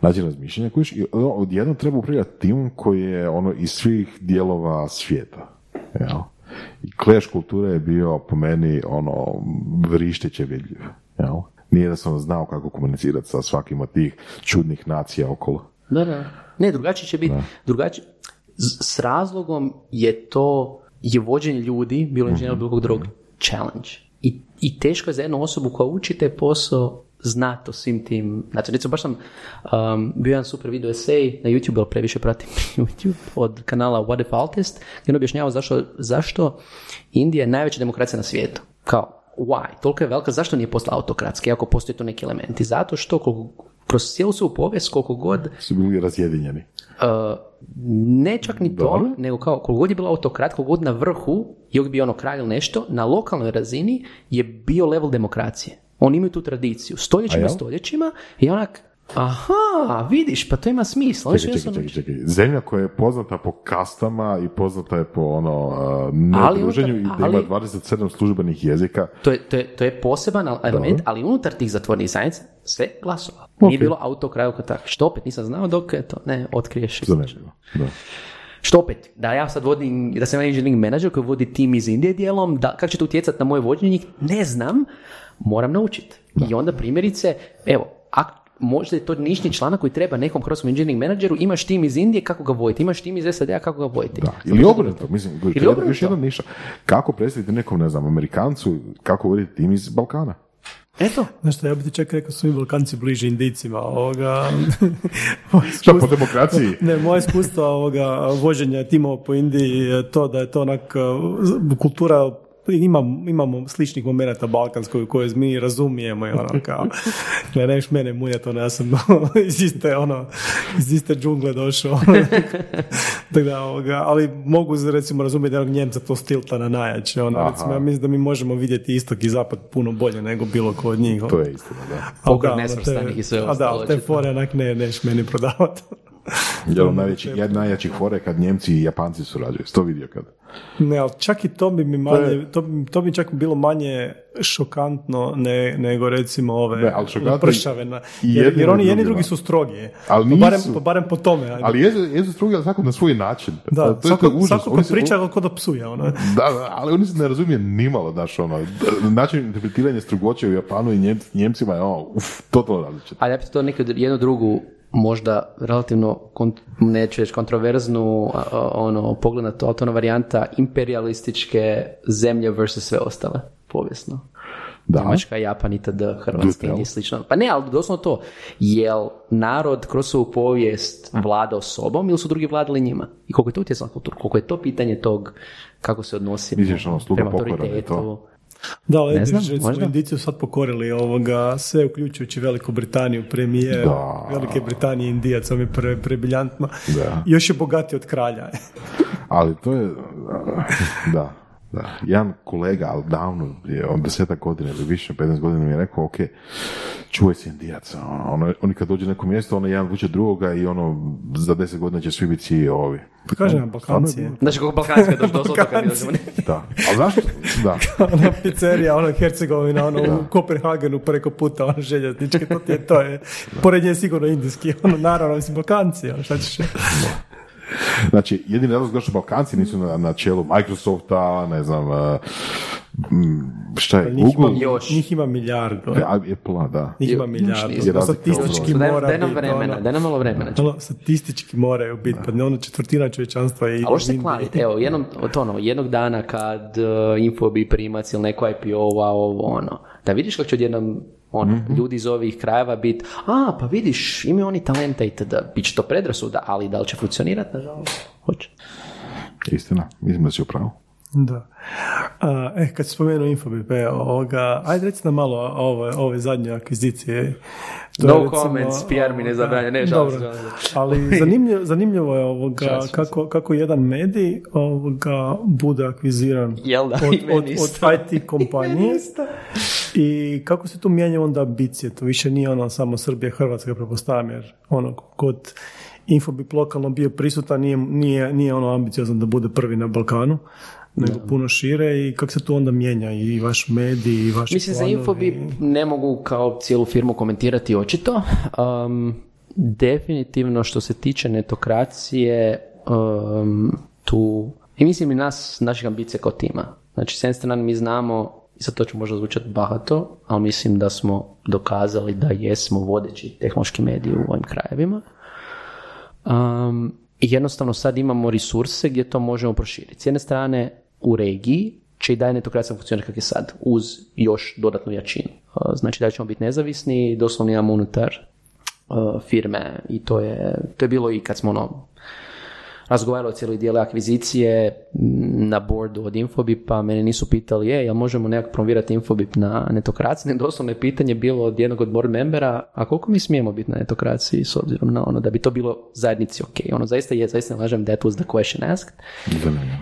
način razmišljanja, kojiš, i odjednom treba upravljati tim koji je ono iz svih dijelova svijeta, jel. I clash kulture je bio po meni ono vrišteće vidljiv. Jel? Nije da sam znao kako komunicirati sa svakim od tih čudnih nacija okolo.
Da, da. Ne, drugačije će biti, drugačije, s razlogom je to, je vođenje ljudi, bilo inženjera bilo kog drugog, challenge. I, I teško je za jednu osobu koja uči taj posao znati o svim tim, znači recimo baš sam um, bio jedan super video esej na YouTube, ali previše pratim YouTube od kanala What If Altist, gdje on objašnjava zašto, zašto Indija je najveća demokracija na svijetu. Kao, why? Toliko je velika, zašto nije postala autokratski, ako postoje tu neki elementi? Zato što koliko, kroz cijelu svoju povijest, koliko god
Su bili razjedinjeni.
Uh, ne čak ni to, nego kao koliko god je bila autokrat, koliko god na vrhu je bio ono kralj ili nešto, na lokalnoj razini je bio level demokracije. Oni imaju tu tradiciju. Stoljećima stoljećima i onak, aha, vidiš, pa to ima smisla.
Čekaj, čekaj, čekaj, čekaj. Zemlja koja je poznata po kastama i poznata je po ono uh, nedruženju i da ima
ali-
27 službenih jezika.
To je, to, je, to je poseban element, ali unutar tih zatvorenih zajednica sve glasova. Nije
Ok.
bilo autokraj oko tak. Što opet nisam znao dok je to ne otkriješ.
Zanimljivo. Da.
Što opet, da ja sad vodim, da sam engineering manager koji vodi tim iz Indije dijelom, da, kako će to utjecati na moje vođenje ne znam, moram naučiti. I onda primjerice, evo, ak, možda je to nišni članak koji treba nekom hrvatskom engineering menadžeru, imaš tim iz Indije, kako ga voditi, imaš tim iz SAD-a, kako ga voditi.
Da. Ili obrnuto, mislim,
Ili
još
obrnuto.
jedna niša. Kako predstaviti nekom, ne znam, Amerikancu, kako voditi tim iz Balkana?
Eto,
Znaš šta, ja bi ti čak rekao su i Balkanci bliži Indicima ovoga.
Šta, po demokraciji?
Ne, moje iskustvo ovoga vođenja timova po Indiji je to da je to onak uh, kultura imam, imamo sličnih momenata balkanskoj koje mi razumijemo i ono kao ne neš mene munjati ono ja sam iz iste ono iz iste džungle došao tako da ovoga, ali mogu recimo razumjeti jednog Njemca to stilta na najjače ono,
Aha.
recimo ja mislim da mi možemo vidjeti istok i zapad puno bolje nego bilo ko od njih ono.
To je istina, da.
Da, ono,
nesvrstanih i sve
a
ostalo,
da, te fore onak ne, neš meni prodavati.
Jedan jedan od najjačih fore kad Njemci i Japanci surađuju. Sto vidio kad.
Ne, ali čak i to bi mi manje, to, bi- to bi čak bilo manje šokantno ne, nego recimo ove
Ne, ali
pršave. Na,
i
jer,
jedni
jer oni jedni
drugi,
su strogi.
Ali
Pa barem,
nisu.
pa barem po tome. ajde.
Ali jezu, jezu strugi, ali svako na svoj način.
da,
to, to je
svako,
to užas.
svako kad
se-
priča kod da psuje. Ono.
Da, da, ali oni se ne razumije nimalo, znaš, ono, način interpretiranja strugoće u Japanu i Njem- Njemcima je, ono, uf, totalno različito.
ali ja bi to neku jednu drugu možda relativno, neću reći kontroverznu, ono, pogled na to, ali to je ona varijanta imperialističke zemlje versus sve ostale, povijesno.
Da.
Njemačka, Japan, itd., Hrvatska i slično. Pa ne, ali doslovno to. Jel narod kroz svoju povijest vladao sobom ili su drugi vladali njima? I koliko je to utjecalo na kulturu? Koliko je to pitanje tog kako se odnosi
ono,
prema autoritetu?
Da, ali
Ne znam,
recimo
možda.
Indici su sad pokorili ovoga, sve uključujući Veliku Britaniju, premijer
Da.
Velike Britanije Indijac, on je pre, prebriljantno.
Da.
Još je bogatiji od kralja.
Ali to je, da, da. Jedan kolega, ali davno, je on desetak godina ili više, 15 godina mi je rekao, ok, čuvaj se indijaca. Ono, oni kad dođe na neko mjesto, ono jedan vuče drugoga i ono, za deset godina će svi biti CEO-ovi.
Pa kažem, Balkanci je.
Znači, kako Balkanska došlo do otoka, mi
Balkanci.
dođemo.
Da. Ali zašto? Da.
ona pizzerija, ono Hercegovina, ono u Kopenhagenu preko puta, ono željeznički, to ti je, to je, pored nje je sigurno indijski, ono naravno, mislim, Balkanci, ono, šta ćeš,
Znači, jedini razlog zašto Balkanci nisu na, na čelu Microsofta, ne znam, uh, mm, šta je,
njih ima,
Google,
Još.
njih ima milijardu,
E, Apple, da.
njih ima milijardu, statistički
Daj,
mora
daj nam vremena,
ono,
daj nam malo vremena.
ono, statistički moraju biti, pa ne ono četvrtina čovječanstva i
Ali se kladiti, evo, jednom, to ono, jednog dana kad uh, Infobi primac ili neko IPO-a, ovo, ono, da vidiš kako će odjednom ono,
Mhm.
ljudi iz ovih krajeva biti, a, pa vidiš, imaju oni talenta i tada, bit će to predrasuda, ali da li će funkcionirati, nažalost, hoće.
Istina, mislim da si u pravu.
Da. A, e, kad si spomenuo Infobip, e, ovoga, ajde reci nam malo ove, ove zadnje akvizicije. To
No
recimo,
comments, PR mi ne zabranja, ne,
dobro.
žao
Ali zanimljivo, zanimljivo je ovoga, kako, kako jedan medij ovoga, bude akviziran
Jel da?
od, od, od IT kompanije i kako se tu mijenja onda ambicije, to više nije ono samo Srbija, Hrvatska, prepostavljam, jer ono, kod Infobip lokalno bio prisutan, nije, nije, nije ono ambiciozan da bude prvi na Balkanu, nego puno šire i kako se tu onda mijenja i vaš medij i vaši
Mislim, za
planovi.
Infobip ne mogu kao cijelu firmu komentirati očito. Um, definitivno što se tiče netokracije, um, tu, i mislim i nas, naših ambicija kao tima. Znači, s jedne strane mi znamo, i sad to će možda zvučati bahato, ali mislim da smo dokazali da jesmo vodeći tehnološki mediji u ovim krajevima. Um, i jednostavno sad imamo resurse gdje to možemo proširiti. S jedne strane u regiji će i dalje netokracija funkcionirati kako je sad, uz još dodatnu jačinu. Uh, Znači da ćemo biti nezavisni, doslovno imamo unutar uh, firme i to je, to je bilo i kad smo ono, razgovarali o cijeloj dijeli akvizicije m, na boardu od Infobipa, mene nisu pitali, je, jel možemo nekako promovirati Infobip na netokraciji? Ne, doslovno je pitanje bilo od jednog od board membera, a koliko mi smijemo biti na netokraciji s obzirom na ono, da bi to bilo zajednici ok. Ono zaista je, zaista ne lažem, that was the question asked.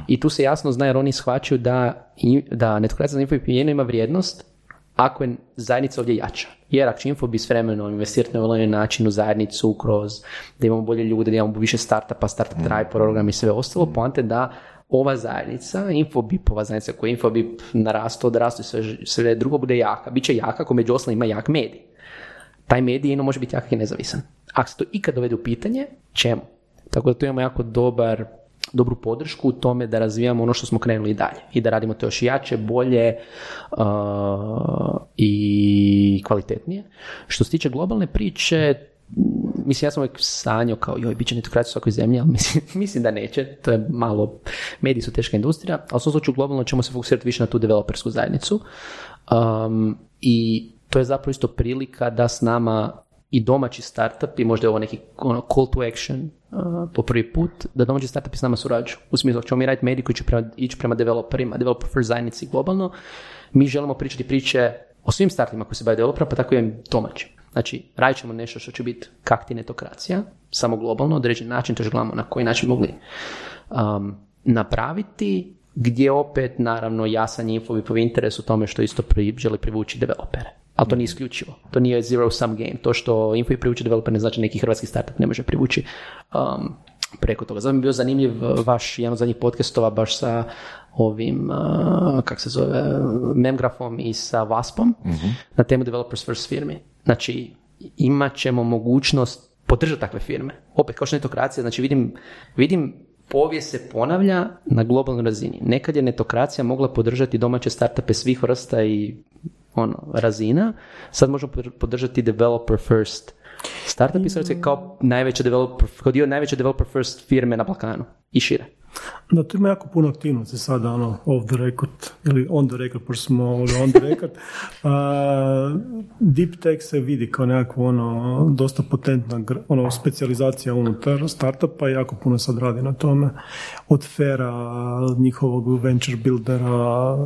I tu se jasno zna jer oni shvaćaju da, da netokracija za Infobip jedino ima vrijednost ako je zajednica ovdje jača. Jer ako će Infobip s vremenom investirati na ovaj način u zajednicu kroz da imamo bolje ljude, da imamo više startupa, startup tribe program i sve ostalo, poante da ova zajednica, Infobipova zajednica koja je Infobip narastu, odrastu i sve, sve drugo bude jaka. Biće jaka ako među ostalim ima jak medij. Taj medij jedino može biti jak i nezavisan. Ako se to ikad dovede u pitanje, čemu? Tako da tu imamo jako dobar dobru podršku u tome da razvijamo ono što smo krenuli i dalje i da radimo to još jače, bolje uh, i kvalitetnije. Što se tiče globalne priče, mislim ja sam uvijek sanjao kao joj, bit će netokracija u svakoj zemlji, ali mislim, mislim da neće, to je malo, mediji su teška industrija, ali u slučaju globalno ćemo se fokusirati više na tu developersku zajednicu um, i to je zapravo isto prilika da s nama i domaći startup i možda je ovo neki ono, call to action uh, po prvi put, da domaći startupi s nama surađuju. U smislu, ćemo mi raditi medij koji će prema, ići prema developerima, developer first zajednici globalno, mi želimo pričati priče o svim startupima koji se bave developerima, pa tako i ovim domaćim. Znači, radit ćemo nešto što će biti kakti netokracija, samo globalno, određen način, to gledamo na koji način mogli um, napraviti, gdje opet, naravno, jasan je infobipov interes u tome što isto pri, želi privući developere. Ali to nije isključivo. To nije zero sum game. To što Infobip privući developer ne znači neki hrvatski startup ne može privući um, preko toga. Zato mi je bio zanimljiv uh, vaš jedan od zadnjih podcastova baš sa ovim, uh, kak se zove, Memgrafom i sa Waspom na temu Developers First firmi. Znači, imat ćemo mogućnost podržati takve firme. Opet, kao što netokracija, znači vidim, vidim povijest se ponavlja na globalnoj razini. Nekad je netokracija mogla podržati domaće startupe svih vrsta i ono, razina, sad možemo podržati developer first startup i kao najveća developer, kao dio najveće developer first firme na Balkanu i šire.
Da, tu ima jako puno aktivnosti sada, ono, off the record, ili on the record, pošto smo on the record. deep tech se vidi kao nekako, ono, dosta potentna, ono, specializacija unutar startupa i jako puno sad radi na tome. Od Fera, njihovog venture buildera,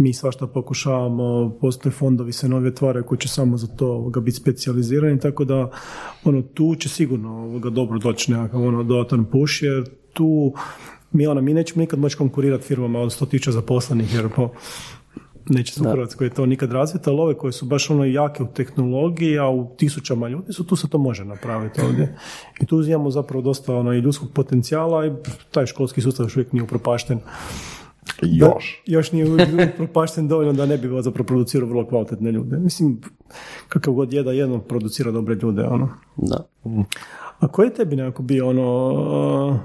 mi svašta pokušavamo, postoje fondovi se novi otvaraju koji će samo za to ovoga, biti specijalizirani, tako da ono, tu će sigurno ovoga, dobro doći nekakav ono, dodatan push, jer tu mi, ono, mi nećemo nikad moći konkurirati firmama od 100.000 zaposlenih, jer po, neće se u Hrvatskoj to nikad razviti, ali ove koje su baš ono jake u tehnologiji, a u tisućama ljudi su, tu se to može napraviti ovdje. I tu uzimamo zapravo dosta ono, i ljudskog potencijala i taj školski sustav još uvijek nije upropašten.
Još.
još nije upropašten dovoljno da ne bi zapravo producirao vrlo kvalitetne ljude. Mislim, kakav god je da jedno producira dobre ljude, ono.
Da.
A koji je tebi nekako bio ono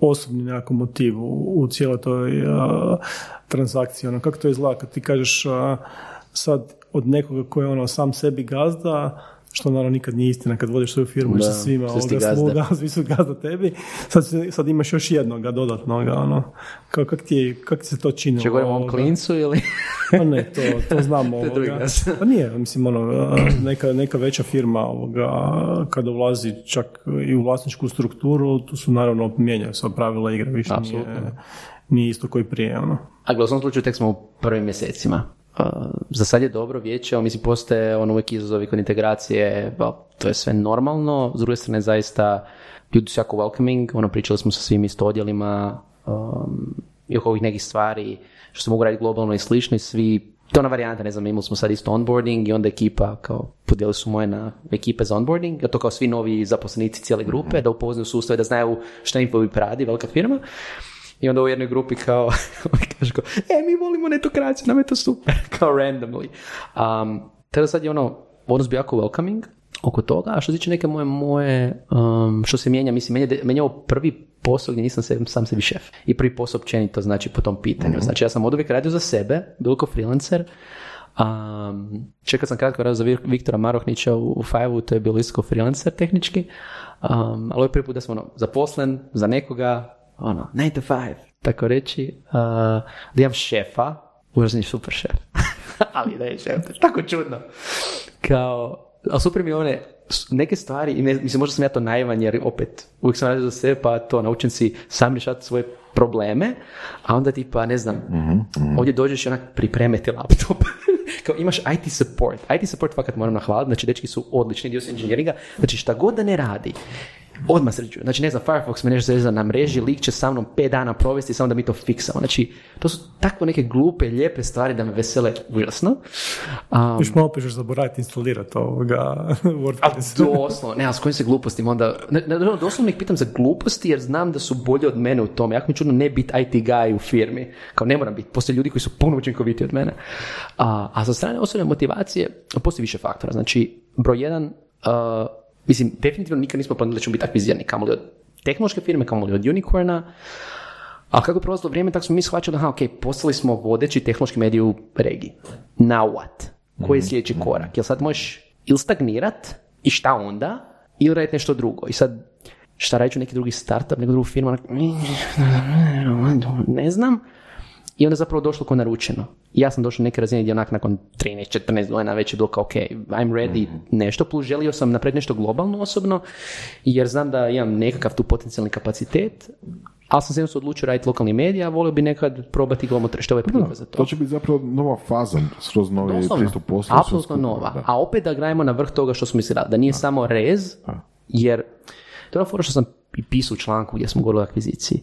osobni nekako motiv u, u cijeloj toj transakciji? Ono, kako to izgleda kad ti kažeš sad od nekoga koji je ono sam sebi gazda, što naravno nikad nije istina kad vodiš svoju firmu i sa svima ovoga sluga, svi su gazda tebi, sad, sad imaš još jednoga dodatnoga, ono, kako kak ti, kak ti se to čini?
Če govorimo o klincu ili?
Pa ne, to, to znamo. ovoga. Pa nije, mislim, ono, neka, neka veća firma ovoga, kada ulazi čak i u vlasničku strukturu, tu su naravno mijenjaju sva pravila igre, više nije, nije isto koji prije, ono.
A u slučaju tek smo u prvim mjesecima za sad je dobro vijeće, mislim postoje ono uvijek izazovi kod integracije, to je sve normalno, s druge strane zaista ljudi su jako welcoming, ono pričali smo sa svim isto odjelima um, i oko ovih nekih stvari što se mogu raditi globalno i slično i svi to na varijanta, ne znam, imali smo sad isto onboarding i onda ekipa, kao podijeli su moje na ekipe za onboarding, a to kao svi novi zaposlenici cijele grupe, da upoznaju sustav da znaju šta im radi, velika firma. I onda u jednoj grupi kao, kaže kao, e, mi volimo netokraciju, nam je to super, kao randomly. Um, tada sad je ono, odnos bi jako welcoming oko toga, a što se tiče neke moje, moje um, što se mijenja, mislim, meni je, meni je ovo prvi posao gdje nisam se, sam sebi šef. I prvi posao općenito, znači, po tom pitanju. Mhm. Znači, ja sam od uvijek radio za sebe, bilo kao freelancer, um, čekao sam kratko radio za Viktora Marohnića u, u Five-u, to je bilo isto freelancer tehnički, um, ali ovo je prvi put da sam ono, zaposlen za nekoga, ono, 9 to 5, tako reći, uh, da imam šefa, urazni super šef, ali da je šef, tako čudno. Kao, ali super mi one neke stvari, i mislim, možda sam ja to naivan, jer opet, uvijek sam radio za sebe, pa to, naučim si sam rješati svoje probleme, a onda tipa, ne znam, mm-hmm. ovdje dođeš i onak pripremiti laptop. kao imaš IT support. IT support fakat moram nahvaliti, znači dečki su odlični dio su inženjeringa, znači šta god da ne radi, odmah sređuju. Znači, ne znam, Firefox me nešto zezna na mreži, lik će sa mnom 5 dana provesti samo da mi to fiksamo. Znači, to su takve neke glupe, lijepe stvari da me vesele užasno.
Um, Još malo pišeš zaboraviti instalirati ovoga WordPress.
Doslovno, ne, a s kojim se glupostima onda... Ne, ne, doslovno ih pitam za gluposti jer znam da su bolje od mene u tome. Jako mi čudno ne biti IT guy u firmi. Kao ne moram biti. Postoje ljudi koji su puno učinkoviti od mene. A, a sa strane osobne motivacije postoji više faktora. Znači, broj jedan, uh, Mislim, definitivno nikad nismo planili da ćemo biti akvizirani, kamoli od tehnološke firme, kamoli od unicorna, a kako je prolazilo vrijeme, tako smo mi shvaćali, aha, ok, postali smo vodeći tehnološki medij u regiji. Now what? Koji je mhm. sljedeći korak? Jel sad možeš ili stagnirat i šta onda? Ili raditi nešto drugo? I sad, šta radit ću neki drugi startup, neku drugu firmu? Ne znam. I onda zapravo došlo ko naručeno. Ja sam došao neke razine gdje onak nakon 13-14 godina već je bilo kao ok, I'm ready mhm. nešto, plus želio sam napraviti nešto globalno osobno, jer znam da imam nekakav tu potencijalni kapacitet, ali sam se jednostavno odlučio raditi lokalni medija, a volio bi nekad probati globalno tržište, ovo je za to.
To će biti zapravo nova faza, skroz novi pristup poslu.
Apsolutno nova. A opet da grajemo na vrh toga što smo mislili, da nije samo rez, jer to je ono što sam i pisao u članku gdje smo govorili o akviziciji.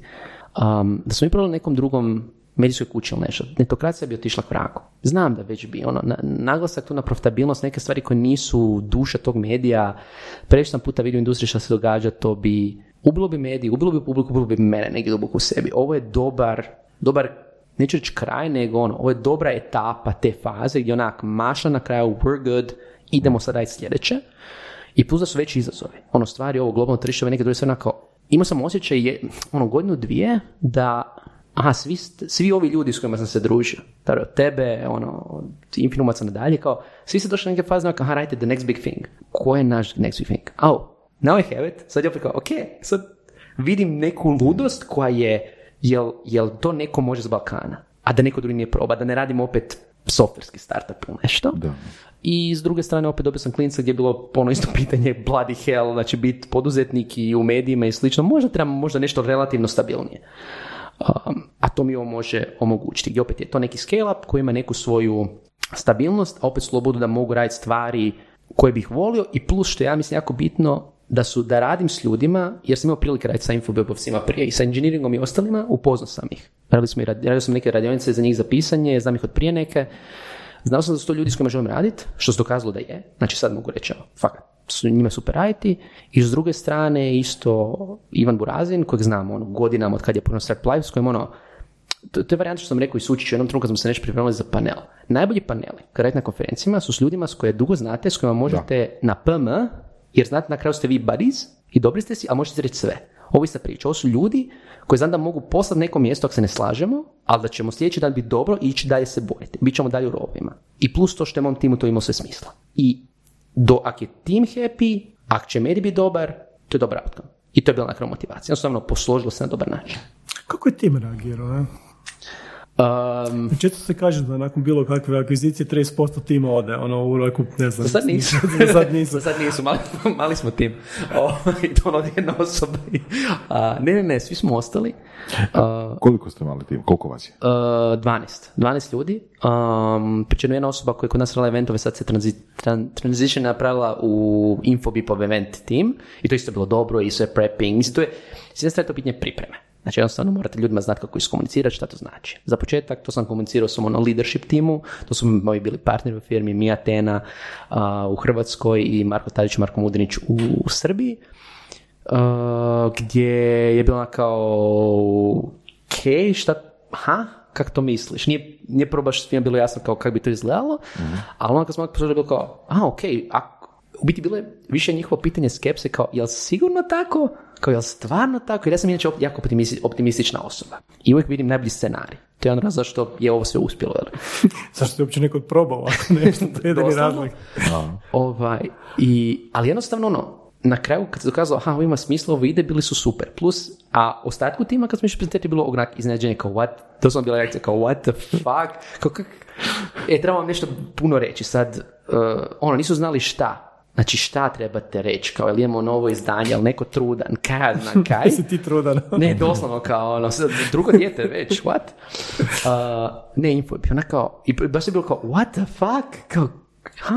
Um, da smo mi nekom drugom medijskoj kući ili nešto. Netokracija bi otišla k. Znam da već bi. Ono, naglasak tu na profitabilnost, neke stvari koje nisu duša tog medija, previše sam puta vidio u što se događa, to bi ubilo bi mediji, ubilo bi publiku, ubilo bi mene negdje duboko u sebi. Ovo je dobar, dobar neću reći kraj, nego ono, ovo je dobra etapa te faze gdje onak maša na kraju, we're good, idemo sad raditi sljedeće. I plus da su veći izazovi. Ono, stvari, ovo globalno tržište, neke druge stvari, onako, imao sam osjećaj, je, ono, godinu dvije, da aha, svi, svi ovi ljudi s kojima sam se družio, tada od tebe, ono, od Infinumaca nadalje, kao, svi ste došli na neke faze, kao, aha, radite the next big thing. Ko je naš next big thing? Oh, now I have it. Sad je opet kao, ok, sad vidim neku ludost koja je, jel, jel to neko može s Balkana, a da neko drugi nije proba, da ne radimo opet softverski startup ili nešto.
Da.
I s druge strane opet dobio sam klinca gdje je bilo ono isto pitanje bloody hell, znači biti poduzetnik i u medijima i slično, možda trebamo možda nešto relativno stabilnije. Um, a to mi ovo može omogućiti. I opet je to neki scale-up koji ima neku svoju stabilnost, a opet slobodu da mogu raditi stvari koje bih volio i plus što ja mislim jako bitno da su da radim s ljudima, jer sam imao prilike raditi sa infobebovcima prije i sa engineeringom i ostalima, upoznao sam ih. Radili, smo i radi- radio sam neke radionice za njih za pisanje, znam ih od prije neke. Znao sam da su to ljudi s kojima želim raditi, što se dokazalo da je. Znači sad mogu reći, fakat, su njima super raditi. I s druge strane isto Ivan Burazin, kojeg znam ono, godinama od kad je puno Start Live, s kojim ono, to, to je varijanta što sam rekao i Sučiću, u jednom trenutku kad smo se nešto pripremili za panel. Najbolji paneli, kad radite na konferencijama, su s ljudima s koje dugo znate, s kojima možete na PM, jer znate na kraju ste vi buddies i dobri ste si, a možete reći sve. Ovo je ista priča. Ovo su ljudi koji znam da mogu poslati neko mjesto ako se ne slažemo, ali da ćemo sljedeći dan biti dobro i ići dalje se boriti. Bićemo dalje u rovima. I plus to što je mom timu to imalo sve smisla. I do, ak je tim happy, ako će medij biti dobar, to je dobar outcome. I to je bila na kraju motivacija. Jednostavno, posložilo se na dobar način.
Kako je tim reagirao?
Um,
Često se kaže da nakon bilo kakve akvizicije 30% tima ode, ono u roku, ne znam.
Sad nisu.
Sad nisu.
Sad nisu, mali, mali smo tim. O, I to ono jedna osoba. A, ne, ne, ne, svi smo ostali. A,
Koliko ste mali tim? Koliko vas je?
Uh, 12. 12 ljudi. Um, pri čemu jedna osoba koja je kod nas radila eventove sad se transi, tran, transition napravila u Infobipov event team i to je isto bilo dobro i sve prepping. Mislim, to je, s jedne strane to pitanje pripreme. Znači jednostavno morate ljudima znati kako iskomunicirati šta to znači. Za početak to sam komunicirao samo na leadership timu, to su moji bili partneri u firmi Mija Tena uh, u Hrvatskoj i Marko Tadić i Marko Mudrinić u, u Srbiji. Uh, gdje je bila kao ok, šta, ha, kako to misliš? Nije, nije prvo baš svima bilo jasno kao kako bi to izgledalo, ali onda kad smo poslušali bilo kao, a ok, a, u biti bilo je više njihovo pitanje skepse kao, jel sigurno tako? Kao, jel stvarno tako? Jer ja sam inače jako optimisti- optimistična osoba. I uvijek vidim najbolji scenarij. To je ono razlog zašto je ovo sve uspjelo. Jel?
Zašto je uopće neko probao, ako nešto, to je jedini
Doslovno.
razlog.
Ovaj, i, ali jednostavno ono, na kraju kad se dokazalo, aha, ovo ima smisla, ovo ide, bili su super. Plus, a ostatku tima kad smo išli prezentirati bilo onak iznenađenje kao what, to sam bila reakcija kao what the fuck, kao kak, e, treba vam nešto puno reći sad, uh, ono, nisu znali šta, Znači šta trebate reći, kao jel imamo novo izdanje, ali neko trudan, kaj znam kaj.
Jesi ti trudan.
Ne, doslovno kao ono, drugo dijete već, what? Uh, ne, info, ona kao, i baš je bilo kao, what the fuck? Kao, ha?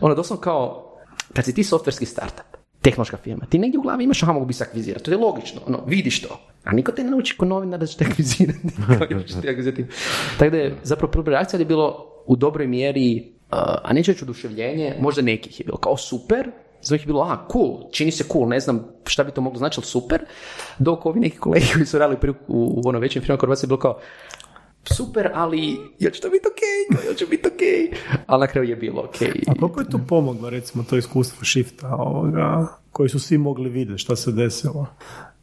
Ono, doslovno kao, kad si ti softverski startup, tehnološka firma, ti negdje u glavi imaš, aha, mogu bi se akvizirati, to je logično, ono, vidiš to. A niko te ne nauči ko novinar da će te akvizirati. Tako da je zapravo prva reakcija je bilo u dobroj mjeri, a neću reći oduševljenje, možda nekih je bilo kao super, za njih je bilo, aha, cool, čini se cool, ne znam šta bi to moglo značiti, ali super, dok ovi neki kolegi koji su radili prije u, u ono većem kod vas je bilo kao, super, ali jel će to biti ok, Kao, jel će biti ok, ali na kraju je bilo ok.
A koliko je tu pomoglo, recimo, to iskustvo shifta ovoga, koji su svi mogli vidjeti šta se desilo?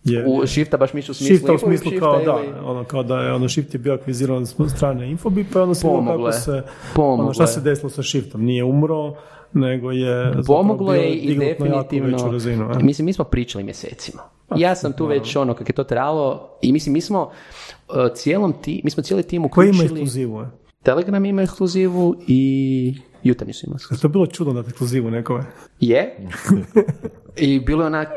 Je,
U shifta baš misliš u smislu
Shifta u smislu
shifta
kao da,
ili-
ono kao da je ono shift je bio akviziran od strane Infobipa i onda se kako se, ono šta se desilo sa shiftom, nije umro, nego je
Pomoglo je i definitivno,
razinu. e.
mislim, mi smo pričali mjesecima. Ja sam tu već ono, kako je to trajalo, i mislim, mi smo uh, cijelom ti, mi smo cijeli tim
Koji ima
uključili,
ekskluzivu? Je?
Telegram ima ekskluzivu i Jutarnji su imali
Je to bilo čudno da ekskluzivu nekome?
Je. I bilo je onak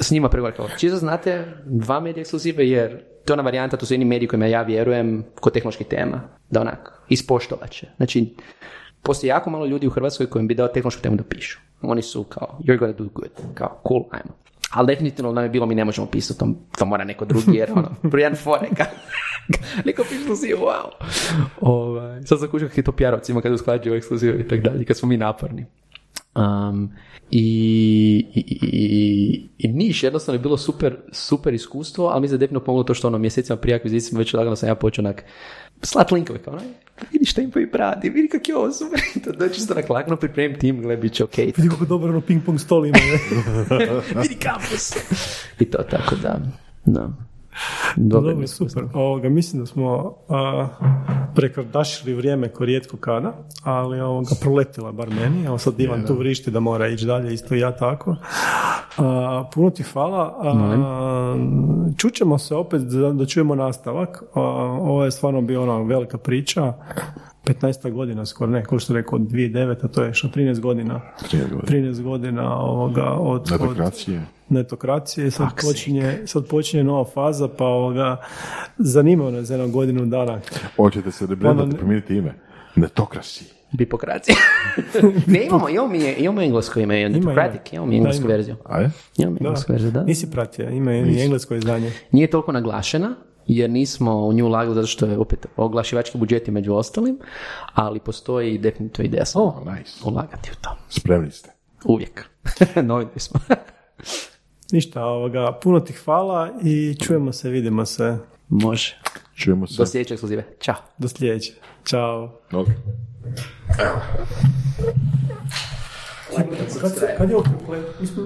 s njima pregovor kao, čisto znate, dva medija ekskluzive jer to je ona varijanta, to su jedni mediji kojima ja vjerujem kod tehnoloških tema, da onak, ispoštovat će. Znači, postoji jako malo ljudi u Hrvatskoj kojim bi dao tehnološku temu da pišu. Oni su kao, you're gonna do good, kao, cool, ajmo. Ali definitivno nam je bilo, mi ne možemo pisati, to, to mora neko drugi, jer ono, Brian Foreka, neko piše ekskluzivu, wow. Ovaj, sad sam kužio kako je to PR-ovcima kad usklađuju ekskluzivu i tako dalje, kad smo mi naporni. Um, i, i, i, i niš, jednostavno je bilo super, super iskustvo, ali mi se definitivno pomoglo to što ono mjesecima prije akvizicije već lagano sam ja počeo onak slat linkove kao, "Aj, vidi šta im i prati, vidi kak je ovo super, to da čisto onak lagano pripremim tim, gle, bit će ok,
Vidi kako dobro ono ping pong stol ima.
vidi kampus. I to tako da, da. Dobro,
Dobro, super. Ovoga, mislim da smo a, prekardašili vrijeme ko rijetko kada, ali ovoga, proletila bar meni. Evo sad Ivan tu vrišti da mora ići dalje, isto i ja tako. A, puno ti hvala. A, čućemo se opet da, da čujemo nastavak. A, ovo je stvarno bio ona velika priča. 15 godina skoro, ne, koliko što rekao, 2009, a to je što 13 godina.
13 godina.
13 godina ovoga, od, od
Netokracije.
netokracije, sad počinje, sad počinje nova faza, pa ovoga, zanima nas za jednu godinu dana.
Hoćete se rebrandati,
Ono-
promijeniti ime? Netokrasi.
Bipokracija. ne, imamo, imamo, mi, imamo englesko ime, Netocratic, imamo mi englesku verziju.
A je?
Imamo englesku verziju, da.
Nisi pratio, ima i englesko izdanje.
Nije toliko naglašena, jer nismo u nju ulagali zato što je opet oglašivački budžeti među ostalim, ali postoji definitivno ideja samo
Oh, nice.
ulagati u to.
Spremni ste.
Uvijek. Novi smo.
Ništa, ovoga, puno ti hvala i čujemo se, vidimo se.
Može.
Čujemo se.
Do sljedeće ekskluzive. Ćao.
Do sljedeće. Ćao.
Ok.
Kad, je ovo? Mi smo,